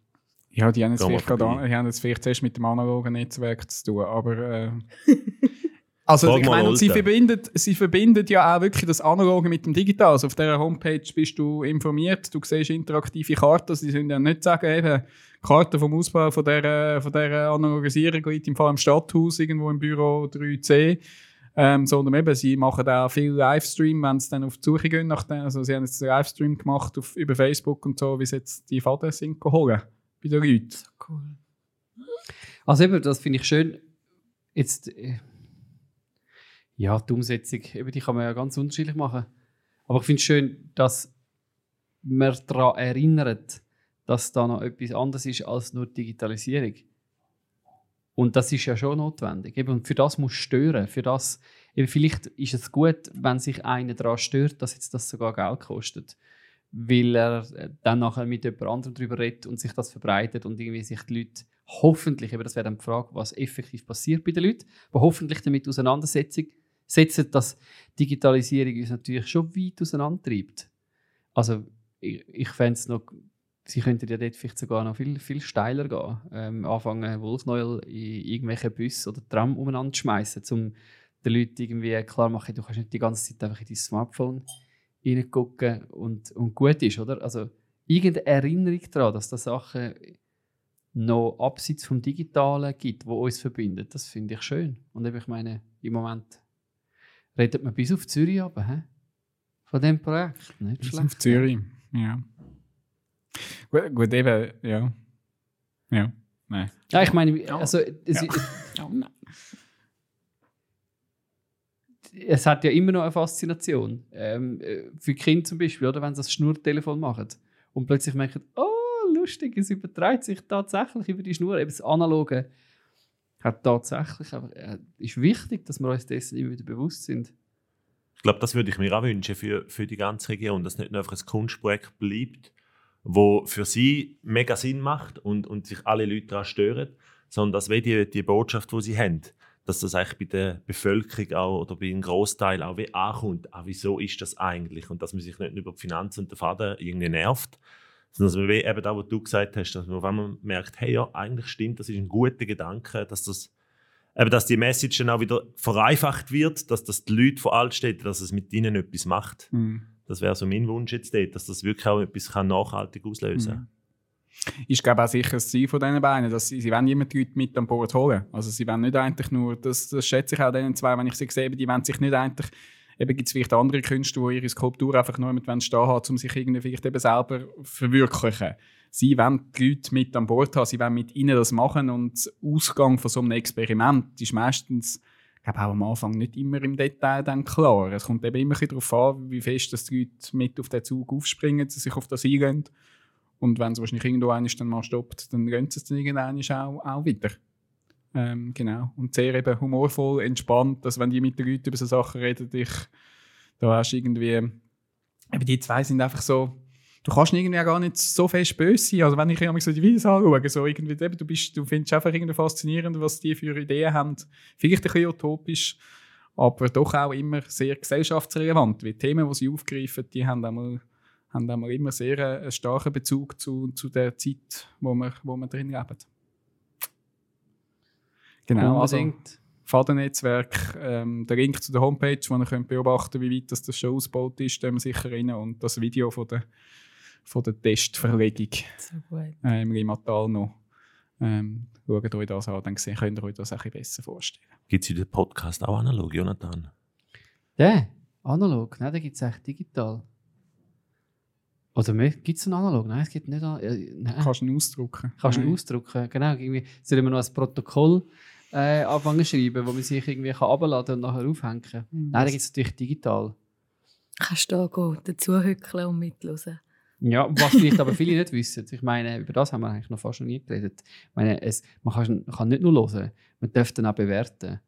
Ja, die haben jetzt, wir vielleicht, gerade vorbei. an, die haben jetzt vielleicht zuerst mit dem analogen Netzwerk zu tun, aber... Äh, (laughs) also Frag ich meine, und sie verbindet, sie verbindet ja auch wirklich das Analoge mit dem Digital. Also auf dieser Homepage bist du informiert, du siehst interaktive Karten, sie sind ja nicht sagen, eben, Karten vom Ausbau von dieser, von dieser Analogisierung liegt im Fall im Stadthaus, irgendwo im Büro 3C. Ähm, sondern eben, sie machen auch viel Livestream, wenn sie dann auf die Suche gehen. Nach den, also sie haben jetzt einen Livestream gemacht auf, über Facebook und so, wie sie jetzt die Faden sind geholt bei den Leuten. Cool. Also eben, das finde ich schön. Jetzt, äh, ja, die Umsetzung, eben, die kann man ja ganz unterschiedlich machen. Aber ich finde es schön, dass man daran erinnert, dass da noch etwas anderes ist als nur Digitalisierung. Und das ist ja schon notwendig. Eben, und für das muss stören. Für das, eben, vielleicht ist es gut, wenn sich einer daran stört, dass jetzt das sogar Geld kostet. Weil er äh, dann nachher mit jemand anderem darüber redet und sich das verbreitet und irgendwie sich die Leute hoffentlich, eben das wäre dann die Frage, was effektiv passiert bei den Leuten, aber hoffentlich damit auseinandersetzen, setzen, dass Digitalisierung uns natürlich schon weit auseinandertreibt. Also ich, ich fände es noch, sie könnten ja dort vielleicht sogar noch viel, viel steiler gehen. Ähm, anfangen, Wolfsneuel in irgendwelche Bus oder Tram umeinander zu schmeißen, um den Leuten irgendwie klar machen, du kannst nicht die ganze Zeit einfach in dein Smartphone reingucken und, und gut ist, oder? Also irgendeine Erinnerung daran, dass da Sachen noch abseits vom Digitalen gibt, wo uns verbindet, das finde ich schön. Und eben, ich meine, im Moment redet man bis auf Zürich aber, hä? Von dem Projekt. Nicht Bis schlecht. auf Zürich, ja. Gut, gut, eben, ja. Ja, nein. Ja, ich meine, also, es, Oh nein. es hat ja immer noch eine Faszination. Ähm, äh, für Kinder zum Beispiel, oder? wenn sie das Schnurtelefon machen und plötzlich merken, oh, lustig, es überträgt sich tatsächlich über die Schnur. Eben das Analoge hat tatsächlich, aber äh, ist wichtig, dass wir uns dessen immer wieder bewusst sind. Ich glaube, das würde ich mir auch wünschen für, für die ganze Region, dass nicht nur einfach ein Kunstprojekt bleibt, wo für sie mega Sinn macht und, und sich alle Leute daran stören, sondern dass wie die, die Botschaft, die sie haben, dass das eigentlich bei der Bevölkerung auch oder bei einem Großteil auch wie ankommt. Ah, wieso ist das eigentlich? Und dass man sich nicht über die Finanzen und den Faden irgendwie nervt, sondern man wie eben da, was du gesagt hast, dass man auf einmal merkt, hey ja, eigentlich stimmt, das ist ein guter Gedanke, dass das eben, dass die Message dann auch wieder vereinfacht wird, dass das die Leute von Altstädten, dass es mit ihnen etwas macht. Mhm. Das wäre so mein Wunsch jetzt dort, dass das wirklich auch etwas kann nachhaltig auslösen kann. Mhm. Ist, glaube ich, auch sicher das Ziel von diesen beiden, dass sie, sie wollen immer die Leute mit an Bord holen. Also sie wollen nicht eigentlich nur, das, das schätze ich auch diesen zwei, wenn ich sie sehe, die wollen sich nicht eigentlich, eben gibt es vielleicht andere Künstler, die ihre Skulptur einfach nur mit stehen haben, um sich irgendwie vielleicht eben selber verwirklichen. Sie wollen die Leute mit an Bord haben, sie wollen mit ihnen das machen und der Ausgang von so einem Experiment ist meistens, ich glaube auch am Anfang nicht immer im Detail dann klar. Es kommt eben immer darauf an, wie fest dass die Leute mit auf den Zug aufspringen, sie sich auf das eingehen. Und wenn es wahrscheinlich irgendwo eines dann mal stoppt, dann gehen sie es dann irgendwann auch, auch wieder. Ähm, genau. Und sehr eben humorvoll, entspannt, dass wenn die mit den Leuten über so Sachen reden, dich, da hast irgendwie, eben die zwei sind einfach so, du kannst irgendwie gar nicht so fest böse sein. Also wenn ich irgendwie so die Videos anschaue, so irgendwie, du, bist, du findest einfach irgendwie faszinierend, was die für Ideen haben. Vielleicht ein bisschen utopisch, aber doch auch immer sehr gesellschaftsrelevant. Weil die Themen, die sie aufgreifen, die haben einmal haben einmal immer sehr äh, einen starken Bezug zu, zu der Zeit, wo wir, wo wir drin leben. Genau, also Unbedingt. Fadennetzwerk, ähm, der Link zu der Homepage, wo ihr könnt beobachten wie weit das, das schon ausgebaut ist, da wir sicher rein. Und das Video von der, von der Testverlegung So gut. äh, im Limatal noch. Ähm, schaut euch das an, dann könnt ihr euch das ein bisschen besser vorstellen. Gibt es in den Podcast auch analog, Jonathan? Der? Analog? Nein, den gibt es echt digital. Oder gibt es einen analog? Nein, es gibt nicht. an- Äh, nein. Kannst du ihn ausdrucken? Kannst du ihn ausdrucken? Genau. Irgendwie sollen wir noch ein Protokoll äh, anfangen zu schreiben, wo man sich irgendwie kann abladen und nachher aufhängen kann? Mhm. Nein, den gibt es natürlich digital. Kannst du da gehen, dazu hückeln und mithören. Ja, was vielleicht aber viele nicht wissen. Ich meine, über das haben wir eigentlich noch fast noch nie geredet. Ich meine, es, man kann, man kann nicht nur hören, man darf dann auch bewerten.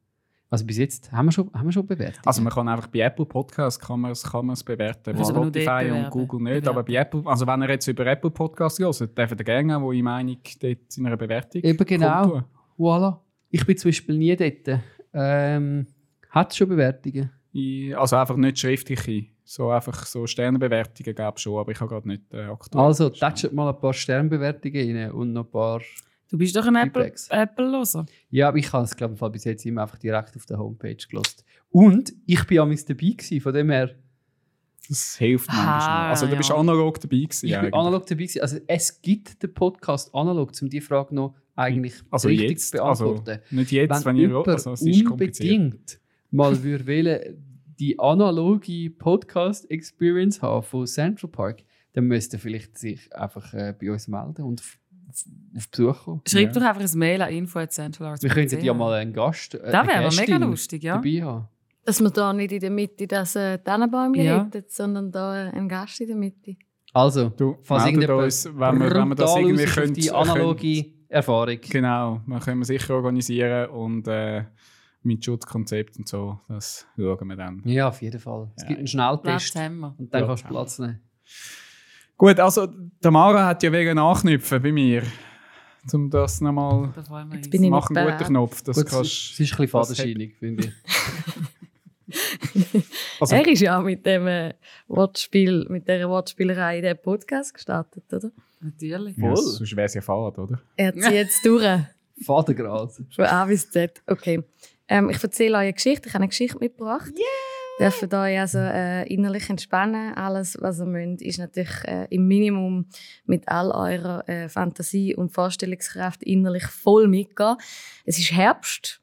Also bis jetzt haben wir schon, haben wir schon bewertet. Also man kann einfach bei Apple Podcasts kann man es kann man es bewerten, bei Also dort Spotify und. Google nicht, Bewerben. aber bei Apple, also wenn ihr jetzt über Apple Podcasts hört, dürft ihr gerne, wo ich Meinung dort in einer Bewertung Eben genau. Voilà. Ich bin zum Beispiel nie dort. Ähm, hat schon Bewertungen? Also einfach nicht schriftliche, so einfach so Sternenbewertungen gäbe es schon, aber ich habe gerade nicht äh, aktuell. Also, tätschet mal ein paar Sternbewertungen rein und noch ein paar. Du bist doch ein Apple-. Apple-Loser. Ja, aber ich habe es, glaube ich, bis jetzt immer einfach direkt auf der Homepage gelost. Und ich bin am dabei gewesen, von dem her. Das hilft manchmal. Ah, Also du bist ja. analog dabei gewesen. Ich bin analog dabei gewesen. Also es gibt den Podcast analog, um die Frage noch eigentlich also richtig jetzt, zu also beantworten. nicht jetzt, wenn, wenn ihr also es ist unbedingt mal würde wollen, die analoge Podcast-Experience haben von Central Park, dann müsste er vielleicht sich einfach äh, bei uns melden und auf Besuch kommen. Schreib Ja. doch einfach ein Mail an info.centralarts.ch. Wir könnten ja mal einen Gast äh, Das wäre mega lustig, ja. dabei haben. Dass wir da nicht in der Mitte das äh, Tannenbäumchen Ja. hätten, sondern da einen Gast in der Mitte. Also, Du, falls uns, wenn wir, wenn wir das irgendwie könnt, die analoge Erfahrung. Genau, wir können wir sicher organisieren und äh, mit Schutzkonzept und so, das schauen wir dann. Ja, auf jeden Fall. Es Ja. gibt einen Schnelltest und dann Ja. kannst du Platz nehmen. Gut, also Tamara hat ja wegen nachknüpfen bei mir. Um das nochmal ich machen, guter. Knopf. Das Gut, es kannst, ist ein bisschen fadenscheinig, finde ich. (laughs) (laughs) also, er ist ja auch mit dem äh, Wortspiel, mit dieser Wortspielerei in den Podcast gestartet, oder? Natürlich. ja, voll. sonst wäre es ja fad, oder? Er zieht jetzt durch. (laughs) Fadengrad. Von A bis Z. Okay. Ähm, ich erzähle euch eine Geschichte. Ich habe eine Geschichte mitgebracht. Yeah! Dürft euch also äh, innerlich entspannen. Alles, was ihr müsst, ist natürlich äh, im Minimum mit all eurer äh, Fantasie und Vorstellungskraft innerlich voll mitgehen. Es ist Herbst.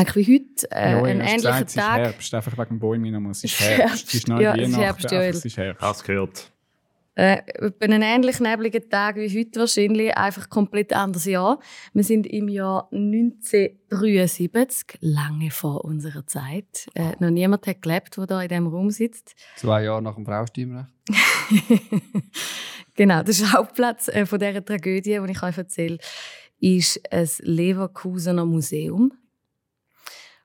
Eigentlich wie heute. Äh, Ja, ein ähnlicher gesagt, es ist Tag. Herbst, einfach wegen dem Bäumen nochmal. Es ist Herbst. Es ist noch Ja, nicht es ist Weihnachten, Herbst, Joel. es ist Herbst. Hast gehört? Äh, einen ähnlich nebligen Tag wie heute wahrscheinlich, einfach komplett anderes Jahr. Wir sind im Jahr 1973, lange vor unserer Zeit. Äh, noch niemand hat gelebt, der da in diesem Raum sitzt. Zwei Jahre nach dem Frauenstimmrecht. (laughs) genau, der Schauplatz äh, von dieser Tragödie, die ich euch erzähle, ist ein Leverkusener Museum.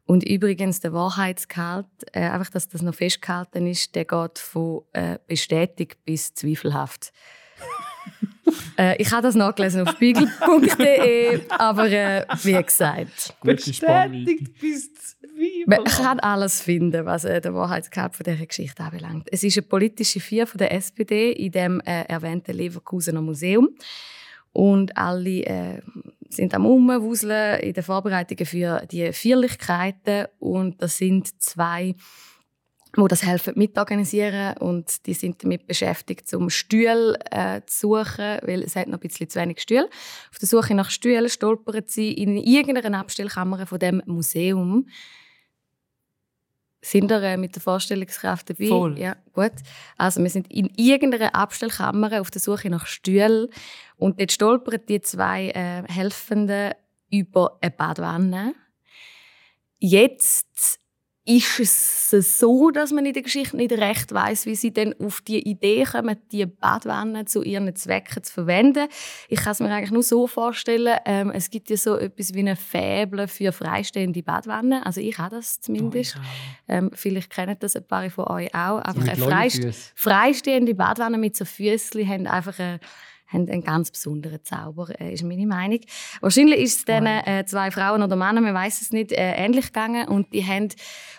Und übrigens, der Wahrheitsgehalt, äh, einfach, dass das noch festgehalten ist, der geht von äh, bestätigt bis zweifelhaft. (laughs) äh, ich habe das nachgelesen auf spiegel.de, aber äh, wie gesagt, Spannweite. bis man kann alles finden, was äh, der Wahrheitsgehalt von dieser Geschichte anbelangt. Es ist eine politische Vier von der SPD in dem äh, erwähnten Leverkusener Museum. Und alle äh, sind am Umwuseln in den Vorbereitungen für die Feierlichkeiten. Und das sind zwei, die das helfen mitorganisieren. Und die sind damit beschäftigt, um Stühle äh, zu suchen, weil es hat noch ein bisschen zu wenig Stühle. Auf der Suche nach Stühlen stolpern sie in irgendeiner Abstellkammer von dem Museum. Sind ihr mit der Vorstellungskraft dabei? Voll. Ja, gut. Also wir sind in irgendeiner Abstellkammer auf der Suche nach Stühlen und dort stolpern die zwei äh, Helfenden über eine Badwanne. Jetzt ist es so, dass man in der Geschichte nicht recht weiß, wie sie denn auf die Idee kommen, die Badwanne zu ihren Zwecken zu verwenden. Ich kann es mir eigentlich nur so vorstellen, ähm, es gibt ja so etwas wie eine Fäble für freistehende Badwannen. Also ich habe das zumindest. Oh, ähm, vielleicht kennen das ein paar von euch auch. Einfach eine freist freistehende Badwanne mit so Füßchen haben einfach eine haben einen ganz besonderen Zauber, äh, ist meine Meinung. Wahrscheinlich ist es diesen äh, zwei Frauen oder Männern, man weiß es nicht, äh, ähnlich gegangen und die haben,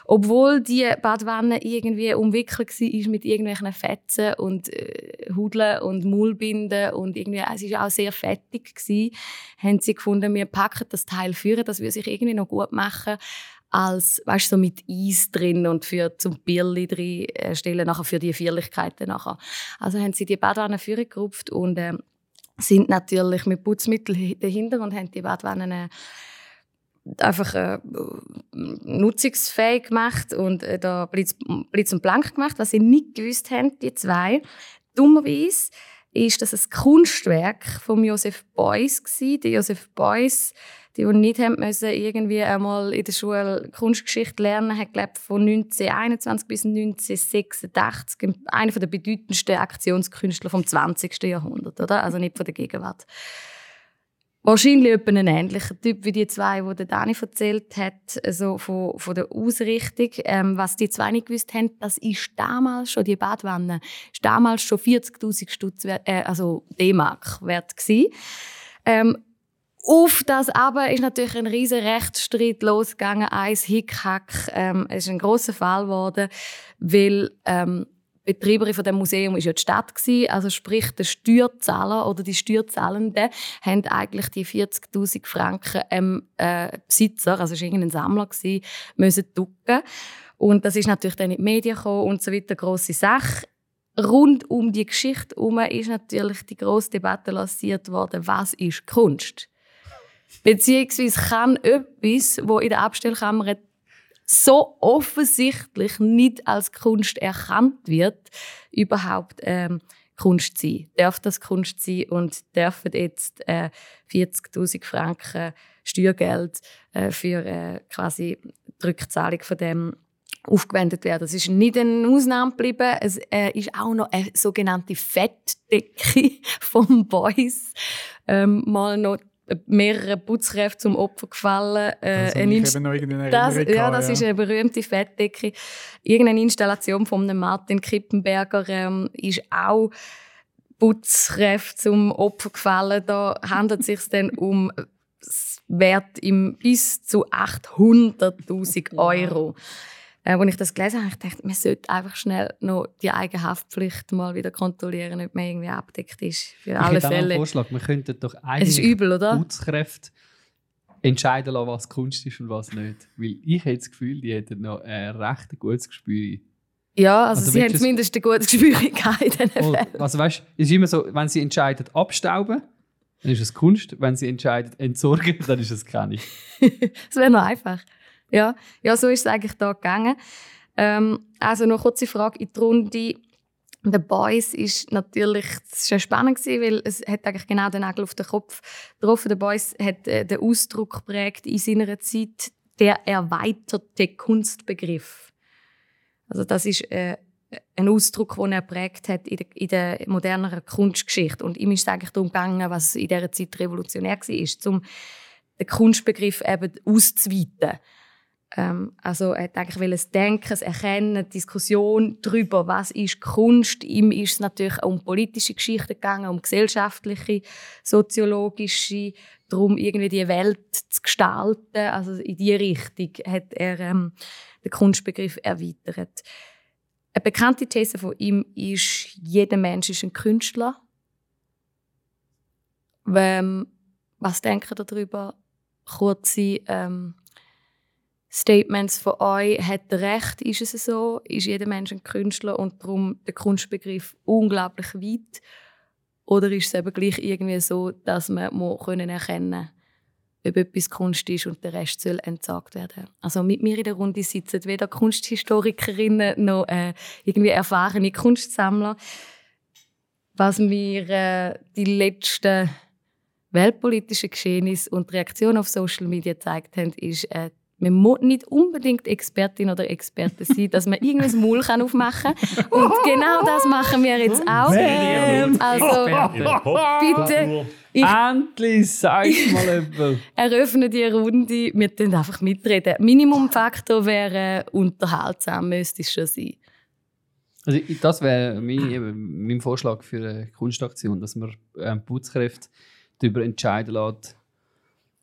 obwohl die Badwanne irgendwie umwickelt war mit irgendwelchen Fetzen und äh, Hudeln und Mullbinden und irgendwie, es war auch sehr fettig gewesen, haben sie gefunden, wir packen das Teil führen, das würde sich irgendwie noch gut machen als weißt, so mit Eis drin und für zum Bierli drin äh, stellen nachher für die Vierlichkeiten nachher. Also haben sie die Badwanne führen gerupft und ähm, sind natürlich mit Putzmittel hi- dahinter und haben die Badwannen äh, einfach äh, nutzungsfähig gemacht und äh, da Blitz, Blitz und Blank gemacht. Was sie nicht gewusst haben, die zwei, dummerweise, ist, dass es ein Kunstwerk von Joseph Beuys war. Der Joseph Beuys, die, die nicht haben müssen, irgendwie einmal in der Schule Kunstgeschichte lernen, hat gelebt von 1921 bis 1986. Einer der bedeutendsten Aktionskünstler vom 20. Jahrhundert, oder? Also nicht von der Gegenwart. Wahrscheinlich etwa ein ähnlicher Typ wie die zwei, die der Dani erzählt hat, also von, von der Ausrichtung. Ähm, was die zwei nicht gewusst haben, das ist damals schon, die Badwanne, ist damals schon 40'000 Stutz, wert- äh, also D-Mark wert. Ähm, auf das aber ist natürlich ein riesen Rechtsstreit losgegangen, eins Hickhack. Ähm, es ist ein großer Fall geworden, weil ähm, Betreiberin von dem Museum ist ja die Stadt gewesen, also sprich der Steuerzahler oder die Steuerzahlenden haben eigentlich die 40.000 Franken ähm, äh, Besitzer, also es war irgendein Sammler gewesen, müssen ducken. Und das ist natürlich dann in die Medien gekommen und so weiter, grosse Sache. Rund um die Geschichte herum ist natürlich die grosse Debatte lanciert worden, was ist Kunst? Beziehungsweise kann etwas, wo in der Abstellkammer so offensichtlich nicht als Kunst erkannt wird, überhaupt ähm, Kunst sein. Darf das Kunst sein und dürfen jetzt äh, 40.000 Franken Steuergeld äh, für äh, quasi die Rückzahlung von dem aufgewendet werden. Es ist nicht eine Ausnahme geblieben. Es äh, ist auch noch eine sogenannte Fettdecke (laughs) vom Boys ähm, mal noch mehrere Putzkräfte zum Opfer gefallen. Äh, Das eine habe ich Inst- eben noch das, ja, das ist eine berühmte Fettdecke. Irgendeine Installation von einem Martin Kippenberger ähm, ist auch Putzkräfte zum Opfer gefallen. Da handelt es sich (laughs) dann um Wert im bis zu 800.000 Euro. Äh, als ich das gelesen habe, ich gedacht, man sollte einfach schnell noch die eigene Haftpflicht mal wieder kontrollieren, ob man irgendwie abdeckt ist. Für Ich alle hätte noch einen Fälle. Vorschlag. Wir könnten doch eigentlich übel? Putzkräfte entscheiden lassen, was Kunst ist und was nicht. Weil ich habe das Gefühl, die hätten noch ein recht gutes Gespür. Ja, also, Also sie haben zumindest ein gutes Gespür (laughs) in diesen Oh, Fällen. also weißt, ist immer so, wenn sie entscheiden abstauben, dann ist es Kunst. Wenn sie entscheiden entsorgen, (laughs) dann ist es keine. (laughs) Das wäre noch einfach. Ja, ja so ist es eigentlich da gegangen. Ähm, also noch eine kurze Frage in die Runde. The Boys ist natürlich ja spannend gewesen, weil es hat eigentlich genau den Nagel auf den Kopf getroffen. The Boys hat äh, den Ausdruck geprägt in seiner Zeit der erweiterte Kunstbegriff. Also das ist äh, ein Ausdruck, den er geprägt hat in der, in der moderneren Kunstgeschichte. Und ihm ist es eigentlich darum gegangen, was in dieser Zeit revolutionär war, um den Kunstbegriff eben auszuweiten. Ähm, also er hat eigentlich das Denken, Erkennen, Diskussion darüber, was ist Kunst. Ihm ist es natürlich um politische Geschichten gegangen, um gesellschaftliche, soziologische, darum irgendwie die Welt zu gestalten. Also in diese Richtung hat er ähm, den Kunstbegriff erweitert. Eine bekannte These von ihm ist, jeder Mensch ist ein Künstler. Ähm, was denkt ihr darüber? Kurze ähm, Statements von euch. Hat recht? Ist es so? Ist jeder Mensch ein Künstler und darum der Kunstbegriff unglaublich weit? Oder ist es eben gleich irgendwie so, dass man muss können erkennen ob etwas Kunst ist und der Rest soll entsorgt werden. Also mit mir in der Runde sitzen weder Kunsthistorikerinnen noch äh, irgendwie erfahrene Kunstsammler. Was mir äh, die letzten weltpolitischen Geschehnisse und Reaktionen auf Social Media gezeigt haben, ist, äh, man muss nicht unbedingt Expertin oder Experte sein, dass man irgendein Maul kann aufmachen kann. Und genau das machen wir jetzt auch. Also, bitte, ich Endlich, sag mal (laughs) etwas. eröffne die Runde. Wir können einfach mitreden. Minimumfaktor wäre unterhaltsam, müsste es schon sein. Also, das wäre mein, mein Vorschlag für eine Kunstaktion, dass man ähm, Putzkräfte darüber entscheiden lässt,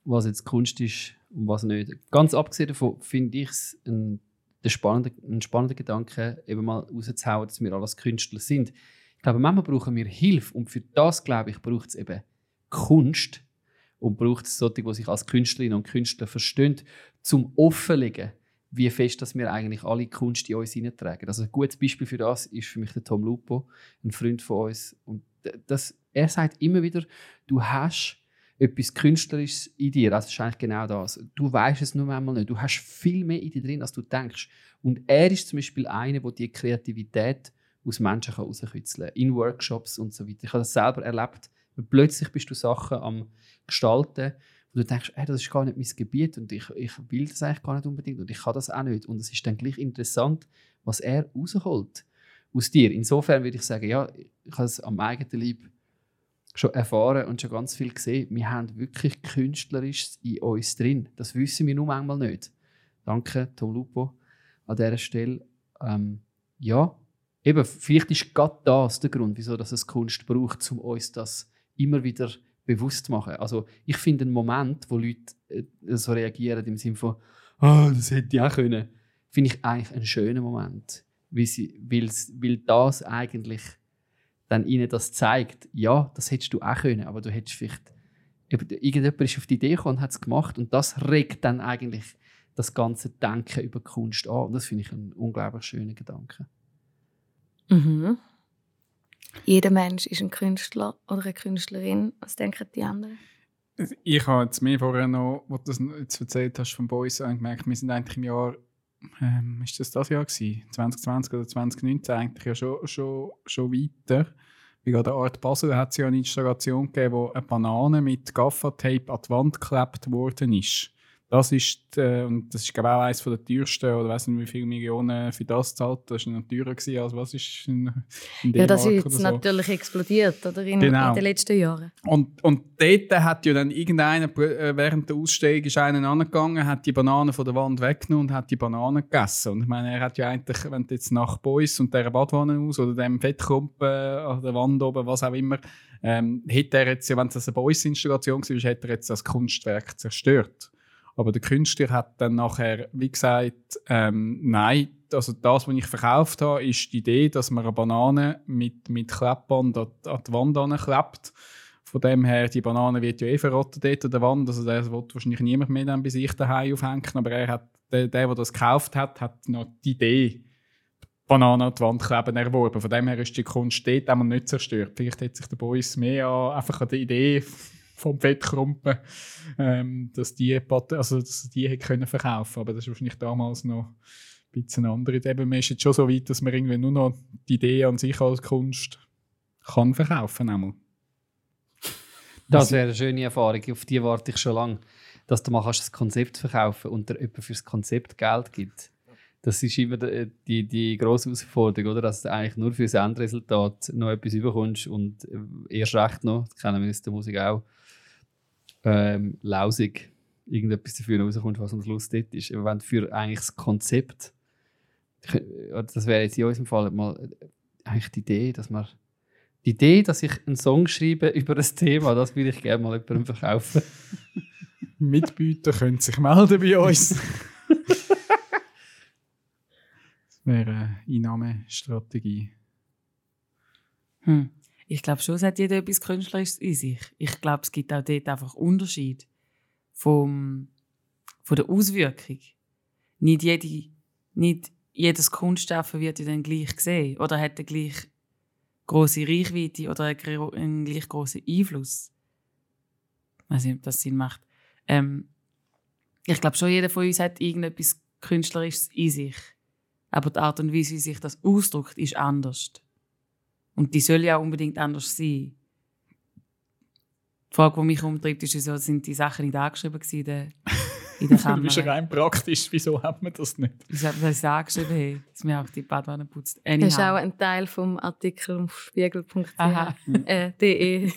was jetzt Kunst ist was nicht. Ganz abgesehen davon finde ich es ein, der spannende, ein spannender Gedanke, eben mal rauszuhauen, dass wir alles Künstler sind. Ich glaube, manchmal brauchen wir Hilfe und für das, glaube ich, braucht es eben Kunst und braucht es solche, die sich als Künstlerinnen und Künstler verstehen, zum offenlegen, wie fest dass wir eigentlich alle Kunst in uns hineintragen. Also ein gutes Beispiel für das ist für mich der Tom Lupo, ein Freund von uns. Und das, er sagt immer wieder, du hast etwas Künstlerisches in dir. Das ist eigentlich genau das. Du weißt es nur einmal nicht. Du hast viel mehr in dir drin, als du denkst. Und er ist zum Beispiel einer, der die Kreativität aus Menschen kann rauskitzeln kann. In Workshops und so weiter. Ich habe das selber erlebt. Plötzlich bist du Sachen am Gestalten, wo du denkst, hey, das ist gar nicht mein Gebiet und ich, ich will das eigentlich gar nicht unbedingt und ich kann das auch nicht. Und es ist dann gleich interessant, was er rausholt aus dir. Insofern würde ich sagen, ja, ich habe es am eigenen Leib schon erfahren und schon ganz viel gesehen. Wir haben wirklich Künstlerisches in uns drin. Das wissen wir nur manchmal nicht. Danke, Tom Lupo, an dieser Stelle. Ähm, ja, eben, vielleicht ist gerade das der Grund, wieso es Kunst braucht, um uns das immer wieder bewusst zu machen. Also ich finde einen Moment, wo Leute äh, so reagieren im Sinne von «Ah, das hätte ich auch können», finde ich eigentlich einen schönen Moment, weil, sie, weil das eigentlich dann ihnen das zeigt, ja, das hättest du auch können, aber du hättest vielleicht irgendjemand ist auf die Idee gekommen und hat es gemacht und das regt dann eigentlich das ganze Denken über Kunst an. Und das finde ich einen unglaublich schönen Gedanken. Mhm. Jeder Mensch ist ein Künstler oder eine Künstlerin. Was denken die anderen? Ich habe jetzt mehr vorher noch, wo du das jetzt erzählt hast von Boys, gemerkt, wir sind eigentlich im Jahr, ähm, ist das das Jahr gewesen? 2020 oder 2019 eigentlich ja schon, schon, schon weiter. Wie gerade der Art Basel hat es ja eine Installation gegeben, wo eine Banane mit Gaffertape an die Wand geklebt worden ist. Das ist, äh, und das ist glaube ich auch eines der teuersten, oder weiß nicht wie viele Millionen für das zahlt. Das war noch teurer gewesen, als was ist in, in Ja, das ist jetzt so. natürlich explodiert oder in, Genau. in den letzten Jahren. Und, und dort hat ja dann irgendeiner, äh, während der Ausstellung ist einer angegangen, hat die Banane von der Wand weggenommen und hat die Banane gegessen. Und ich meine, er hat ja eigentlich, wenn du jetzt nach Boys und dieser Badwanne aus oder dem Fettklumpen an der Wand oben, was auch immer, ähm, hätte er jetzt, wenn das eine Boys-Installation gewesen wäre, hätte er jetzt das Kunstwerk zerstört. Aber der Künstler hat dann nachher, wie gesagt, ähm, nein, also das, was ich verkauft habe, ist die Idee, dass man eine Banane mit, mit Klebband an, die- an die Wand anklebt. Von dem her, die Banane wird ja eh verrotten dort an der Wand, also der wird wahrscheinlich niemand mehr dann bei sich daheim aufhängen, aber er hat, der, der, der das gekauft hat, hat noch die Idee, Banane an die Wand kleben erworben. Von dem her ist die Kunst dort einmal nicht zerstört. Vielleicht hat sich der Boys mehr an, einfach an die Idee vom Fettkrumpen, ähm, dass die, also, dass die hätte können verkaufen aber das ist wahrscheinlich damals noch ein bisschen andere Idee. Eben, man ist jetzt schon so weit, dass man irgendwie nur noch die Idee an sich als Kunst kann verkaufen einmal. Das wäre eine schöne Erfahrung, auf die warte ich schon lange. Dass du mal kannst das Konzept verkaufen und dir jemand für das Konzept Geld gibt. Das ist immer die, die, die grosse Herausforderung, oder? dass du eigentlich nur für das Endresultat noch etwas überkommst und äh, erst recht noch, das kennen wir aus der Musik auch, ähm, lausig irgendetwas dafür rauskommt, was am Schluss dort ist. Aber wenn du für eigentlich das Konzept, das wäre jetzt in unserem Fall mal äh, eigentlich die Idee, dass man die Idee, dass ich einen Song schreibe (laughs) über ein Thema, das würde ich gerne mal jemandem verkaufen. (laughs) Mitbieter können sich melden bei uns. (laughs) das wäre eine Einnahmestrategie. Hm. Ich glaube schon, es hat jeder etwas Künstlerisches in sich. Ich glaube, es gibt auch dort einfach Unterschied vom, von der Auswirkung. Nicht, jede, nicht jedes Kunstschaffen wird ja dann gleich gesehen oder hat eine gleich große Reichweite oder einen, gleich großen Einfluss. Weiß nicht, ob das Sinn macht. Ähm, ich glaube schon, jeder von uns hat irgendetwas Künstlerisches in sich. Aber die Art und Weise, wie sich das ausdrückt, ist anders. Und die soll ja auch unbedingt anders sein. Die Frage, die mich umtreibt, ist, wieso sind die Sachen nicht angeschrieben gewesen in der, in der (laughs) Du bist ja Kamera. rein praktisch, wieso hat man das nicht? Ich habe das angeschrieben, hey, dass mir auch die Badwanne putzt. Das ist auch Anyhow. ein Teil vom Artikel auf spiegel.ch. Aha. Äh, de.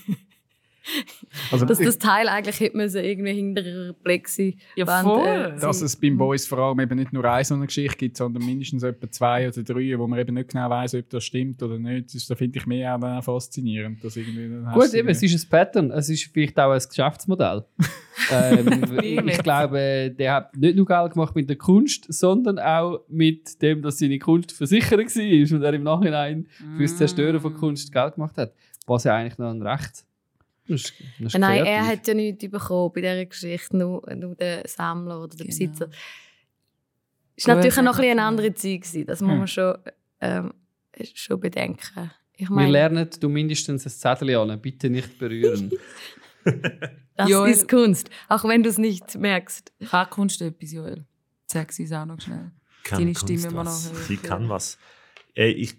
Also, Dass das Teil eigentlich hätte müssen irgendwie hinter Plexi. Ja, Wand, äh, dass es beim Boys vor allem eben nicht nur eine so eine Geschichte gibt, sondern mindestens etwa zwei oder drei, wo man eben nicht genau weiß, ob das stimmt oder nicht. Das das finde ich mehr auch faszinierend. Dass irgendwie, dann Gut, eben, es ist ein Pattern. Es ist vielleicht auch ein Geschäftsmodell. (laughs) ähm, ich glaube, der hat nicht nur Geld gemacht mit der Kunst, sondern auch mit dem, dass seine Kunst versichert war und er im Nachhinein fürs Zerstören von Kunst Geld gemacht hat. Was ja eigentlich noch ein Recht das ist. Das ist Nein, er hat ja nichts bekommen bei dieser Geschichte, nur, nur der Sammler oder der Genau. Besitzer. Es war natürlich noch ein bisschen eine andere Zeit. Gewesen. Das muss Hm. man schon, ähm, schon bedenken. Ich Wir meine, lernen du mindestens ein Zettel an, bitte nicht berühren. (laughs) das Joel- ist Kunst, auch wenn du es nicht merkst. Kann Kunst etwas, Joel? Sag sie es auch noch schnell. Kann Deine Kunst Stimme noch was. hören. Sie kann was. Äh, ich,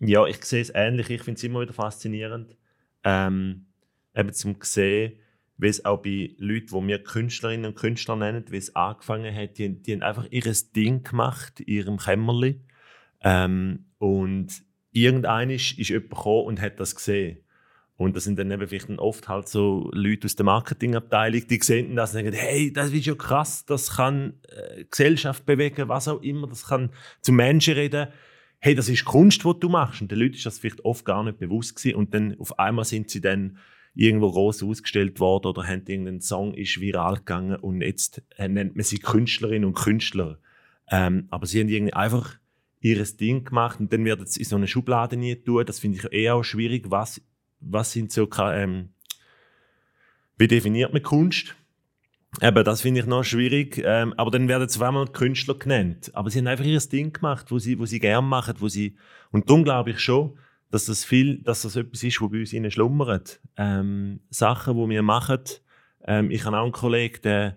ja, ich sehe es ähnlich. Ich finde es immer wieder faszinierend. Ähm, eben zum sehen, wie es auch bei Leuten, die wir Künstlerinnen und Künstler nennen, wie es angefangen hat, die, die haben einfach ihr Ding gemacht in ihrem Kämmerli. Ähm, und irgendein ist, jemand gekommen und hat das gesehen. Und das sind dann eben vielleicht oft halt so Leute aus der Marketingabteilung, die sehen das und sagen, hey, das ist ja krass, das kann äh, Gesellschaft bewegen, was auch immer, das kann zu Menschen reden. Hey, das ist Kunst, was du machst. Und den Leuten ist das vielleicht oft gar nicht bewusst gewesen. Und dann auf einmal sind sie dann irgendwo groß ausgestellt worden oder haben irgendein Song ist viral gegangen und jetzt äh, nennt man sie Künstlerinnen und Künstler. Ähm, aber sie haben irgendwie einfach ihr Ding gemacht und dann wird es in so eine Schublade nie tun. Das finde ich eher auch schwierig. Was, was sind so, ähm, wie definiert man Kunst? Eben, das finde ich noch schwierig. Ähm, aber dann werden zweimal Künstler genannt. Aber sie haben einfach ihr Ding gemacht, wo sie, wo sie gerne machen, wo sie, und darum glaube ich schon, dass das viel, dass das etwas ist, wo bei uns innen schlummert. Ähm, Sachen, die wir machen. Ähm, ich habe auch einen Kollegen, der,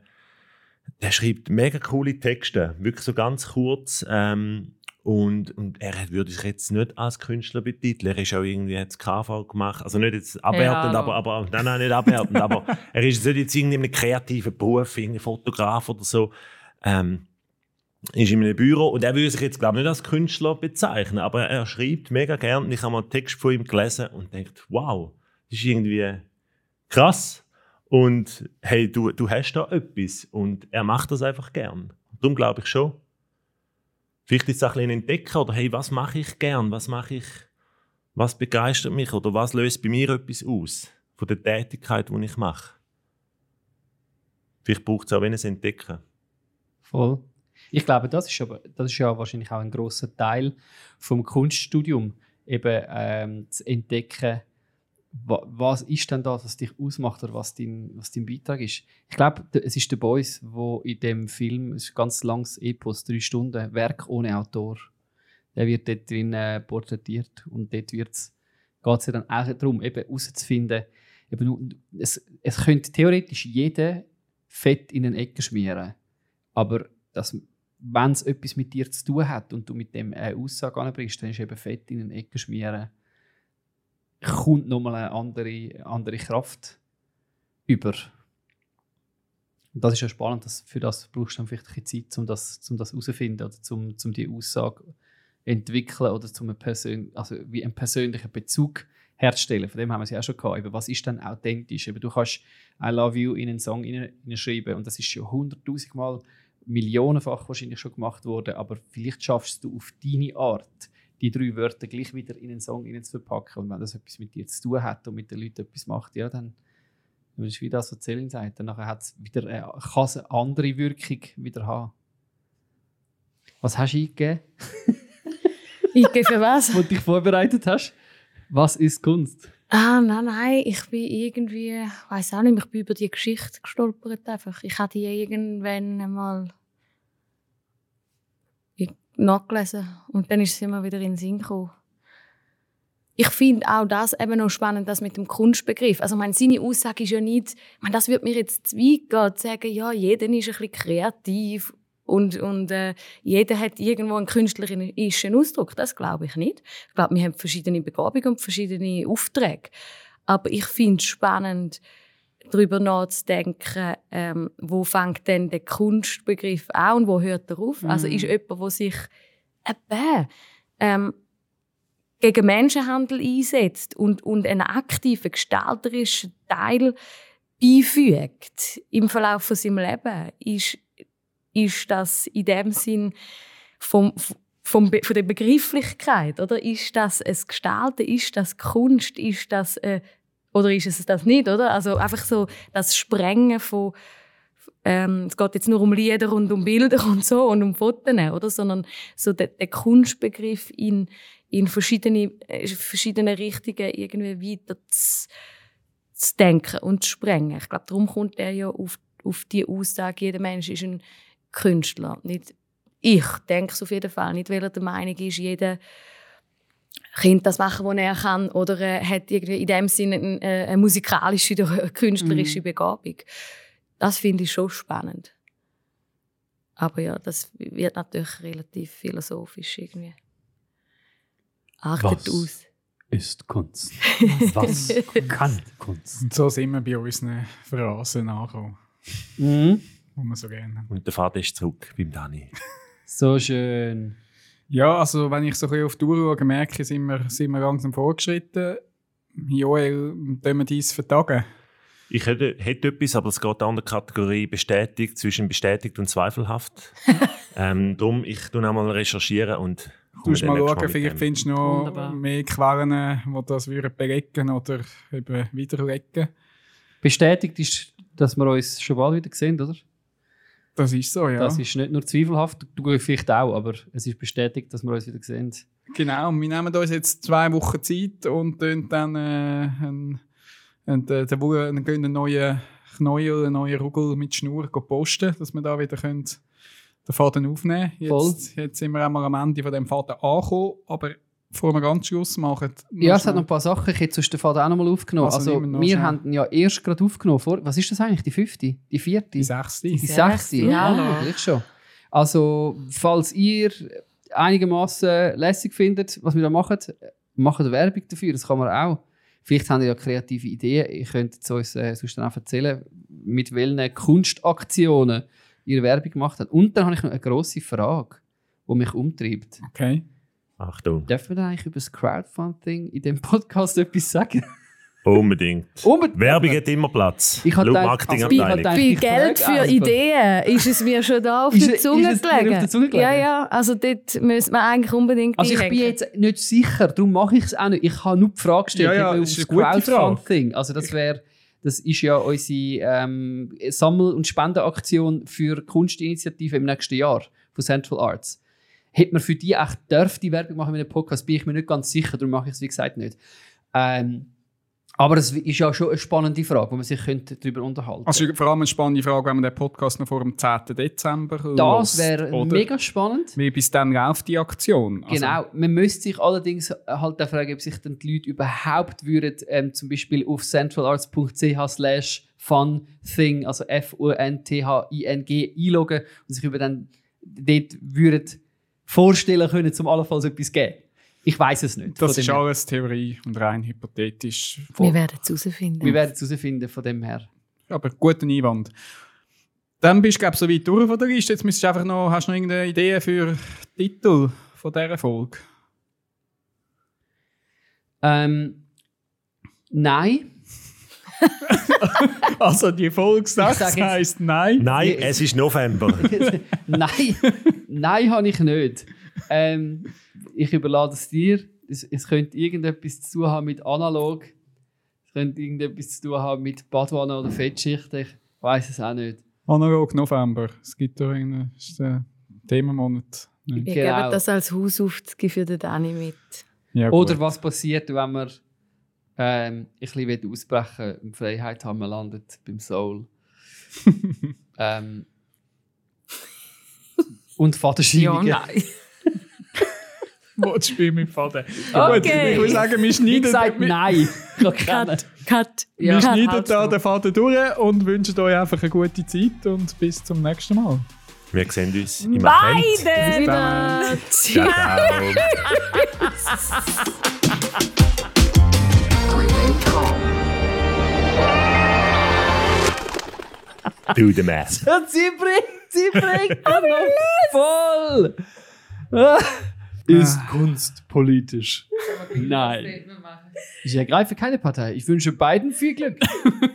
der schreibt mega coole Texte, wirklich so ganz kurz. Ähm, und, und er hat- würde sich jetzt nicht als Künstler betiteln. Er ist auch irgendwie jetzt KV gemacht. Also nicht jetzt abwertend, hallo. aber, aber, nein, nein, nicht abwertend, aber (laughs) er ist nicht jetzt irgendwie in einem kreativen Beruf, irgendwie Fotograf oder so. Ähm, ist in einem Büro und er würde sich jetzt, glaube ich, nicht als Künstler bezeichnen, aber er schreibt mega gern und ich habe mal einen Text von ihm gelesen und denkt, wow, das ist irgendwie krass und hey, du, du hast da etwas und er macht das einfach gern. Darum glaube ich schon, vielleicht ist es auch ein entdecken oder hey, was mache ich gern, was mache ich, was begeistert mich oder was löst bei mir etwas aus von der Tätigkeit, die ich mache. Vielleicht braucht es auch ein Entdecken. Voll. Ich glaube, das ist, aber, das ist ja wahrscheinlich auch ein großer Teil vom Kunststudium, eben ähm, zu entdecken, wa, was ist denn das, was dich ausmacht oder was dein, was dein Beitrag ist. Ich glaube, es ist der Boys, wo in dem Film, ist ein ganz langes Epos, drei Stunden, Werk ohne Autor, der wird dort drin äh, porträtiert und dort geht es ja dann auch darum, eben herauszufinden, eben, es, es könnte theoretisch jeder Fett in eine Ecke schmieren, aber das, wenn es etwas mit dir zu tun hat und du mit dem eine Aussage anbringst, dann ist eben Fett in eine Ecke schmieren, kommt nochmal eine andere, andere Kraft über. Und das ist ja spannend, dass für das brauchst du dann vielleicht ein bisschen Zeit, um das, um das herauszufinden oder um, um die Aussage entwickeln oder zum persön also wie einen persönlichen Bezug herzustellen. Von dem haben wir es ja auch schon gehabt. Eben, was ist dann authentisch? Eben, du kannst I love you in einen Song hinein- hineinschreiben und das ist schon hunderttausendmal, millionenfach wahrscheinlich schon gemacht worden, aber vielleicht schaffst du auf deine Art, die drei Wörter gleich wieder in einen Song zu verpacken. Und wenn das etwas mit dir zu tun hat und mit den Leuten etwas macht, ja, dann dann ist wie das, was Celine sagt. Dann nachher hat's wieder, äh, kann es eine andere Wirkung wieder haben. Was hast du eingegeben, Ich gehe für was? (laughs) wo du dich vorbereitet hast? Was ist Kunst? Ah, nein, nein, ich bin irgendwie, ich weiß auch nicht, ich bin über die Geschichte gestolpert einfach. Ich habe die irgendwann einmal nachgelesen und dann ist sie immer wieder in den Sinn gekommen. Ich finde auch das eben noch spannend, das mit dem Kunstbegriff. Also, meine, seine Aussage ist ja nicht, ich meine, das würde mir jetzt zu weit gehen, zu sagen, ja, jeder ist ein bisschen kreativ und, und äh, jeder hat irgendwo einen künstlerischen Ausdruck. Das glaube ich nicht. Ich glaube, wir haben verschiedene Begabungen und verschiedene Aufträge. Aber ich finde es spannend, darüber nachzudenken, ähm, wo fängt denn der Kunstbegriff an und wo hört er auf? Also ist jemand, der sich eben, ähm, gegen Menschenhandel einsetzt und, und einen aktiven, gestalterischen Teil beifügt im Verlauf von seinem Leben, ist, ist das in dem Sinn vom, vom, Be- von der Begrifflichkeit, oder? Ist das ein Gestalten? Ist das Kunst? Ist das, äh, oder ist es das nicht, oder? Also einfach so das Sprengen von, ähm, es geht jetzt nur um Lieder und um Bilder und so und um Fotos, oder? Sondern so der, der Kunstbegriff in, in verschiedene, äh, verschiedene Richtungen irgendwie weiter zu, zu denken und zu sprengen. Ich glaube, darum kommt er ja auf, auf die Aussage, jeder Mensch ist ein Künstler. Nicht, ich denke es auf jeden Fall nicht, weil er der Meinung ist, jeder Kind das machen, was er kann, oder äh, hat irgendwie in dem Sinne eine, äh, eine musikalische oder eine künstlerische Begabung. Das finde ich schon spannend. Aber ja, das wird natürlich relativ philosophisch irgendwie. Artet Was? aus. Ist Kunst. (laughs) Was kann Kunst? Und so sind wir bei unseren Phrasen angekommen, Mhm. Die wir so gerne haben. Und der Vater ist zurück beim Dani. (laughs) So schön. Ja, also wenn ich so ein bisschen auf die Uhr schaue, merke ich, sind wir, sind wir langsam fortgeschritten. Joel, können wir dies vertagen? Ich hätte, hätte etwas, aber es geht an der Kategorie bestätigt, zwischen bestätigt und zweifelhaft. (laughs) ähm, darum, ich tue einmal recherchieren und Du musst mal schauen, vielleicht findest du noch Wunderbar. mehr Quellen, die das belegen oder eben widerlegen. Bestätigt ist, dass wir uns schon bald wieder sehen, oder? Das ist so, ja. Das ist nicht nur zweifelhaft, du vielleicht auch, aber es ist bestätigt, dass wir uns wieder sehen. Genau, wir nehmen uns jetzt zwei Wochen Zeit und tun dann äh, einen, einen, Wu- einen, einen neuen Knäuel, einen neuen Rugel mit Schnur posten, dass wir da wieder können den Faden aufnehmen können. Voll. Jetzt, jetzt sind wir einmal am Ende von dem Faden angekommen, aber bevor wir ganz Schluss machen... Ja, es hat noch ein paar Sachen. Ich hätte sonst den Faden auch noch mal aufgenommen. Also Also, wir schnell. haben ihn ja erst gerade aufgenommen. Vor, was ist das eigentlich? Die fünfte? Die vierte? die sechste. Die Sechste, sechste? ja. Ah, schon. Also, falls ihr einigermaßen lässig findet, was wir da machen, macht Werbung dafür. Das kann man auch. Vielleicht habt ihr ja kreative Ideen. Ihr könnt es uns äh, sonst dann auch erzählen, mit welchen Kunstaktionen ihr Werbung gemacht habt. Und dann habe ich noch eine grosse Frage, die mich umtreibt. Okay. Achtung, Dürfen wir denn eigentlich über das Crowdfunding in dem Podcast (laughs) etwas sagen? unbedingt. Unbedingt. Werbung hat immer Platz. Ich also, Marketingabteilung. Ich Geld frage für einfach. Ideen ist es mir schon da auf Ist die Zunge ist auf gelegen? Ja, ja, also dort müssen wir eigentlich unbedingt Also ich bin jetzt nicht sicher, darum mache ich es auch nicht. Ich habe nur die Frage gestellt, Ja, ja, eben das ist aufs eine gute Crowdfunding. Also das wäre, das ist ja unsere ähm, Sammel- und Spendenaktion für Kunstinitiative im nächsten Jahr von Central Arts. Hätte man für die echt dürfte Werbung machen mit einem Podcast, bin ich mir nicht ganz sicher, darum mache ich es wie gesagt nicht. Ähm, aber es ist ja schon eine spannende Frage, wo man sich könnte darüber unterhalten Also vor allem eine spannende Frage, wenn wir den Podcast noch vor dem 10. Dezember Das wäre mega spannend. Wie bis dann läuft die Aktion. Also, Genau, man müsste sich allerdings halt auch fragen, ob sich dann die Leute überhaupt würden, ähm, zum Beispiel auf centralarts.ch slash funthing, also F-U-N-T-H-I-N-G, einloggen und sich über dann dort würden vorstellen können, zum allenfalls etwas zu geben. Ich weiß es nicht. Das ist alles Theorie und rein hypothetisch. Wir werden es herausfinden. Wir werden es herausfinden von dem her. Aber guter Einwand. Dann bist du, glaube ich, so weit durch von der Liste. Jetzt müsstest du einfach noch, hast du noch irgendeine Idee für den Titel von dieser Folge? Ähm, nein. (laughs) Also die jetzt- heisst Nein. Nein, es ist November. (laughs) nein, nein, habe ich nicht. Ähm, ich überlade es dir. Es, es könnte irgendetwas zu tun haben mit analog. Es könnte irgendetwas zu tun haben mit Badwanne oder Fettschichten. Ich weiß es auch nicht. Analog November. Es gibt da einen das ist der Themenmonat. Wir Nicht. Genau. geben das als Hausaufgabe für den Dani mit. Ja. Oder was passiert, wenn man ähm, ein bisschen will ausbrechen und Freiheit haben, man landet beim Soul. (laughs) ähm, und Ja, Vaterscheinungen. nein. (laughs) Wolltest du spielen mit Faden? Okay. Gut, ich würde sagen, wir schneiden, wir, nein. (laughs) Ich kann kennen. Cut, cut. wir Ja. schneiden Halt's da den Faden durch und wünschen euch einfach eine gute Zeit und bis zum nächsten Mal. Wir sehen uns im Advent. Beide! Ciao, calm. Do the math. sie bringt, sie bringt noch voll. Ist Kunst politisch? Nein. Ich ergreife keine Partei. Ich wünsche beiden viel Glück. (laughs)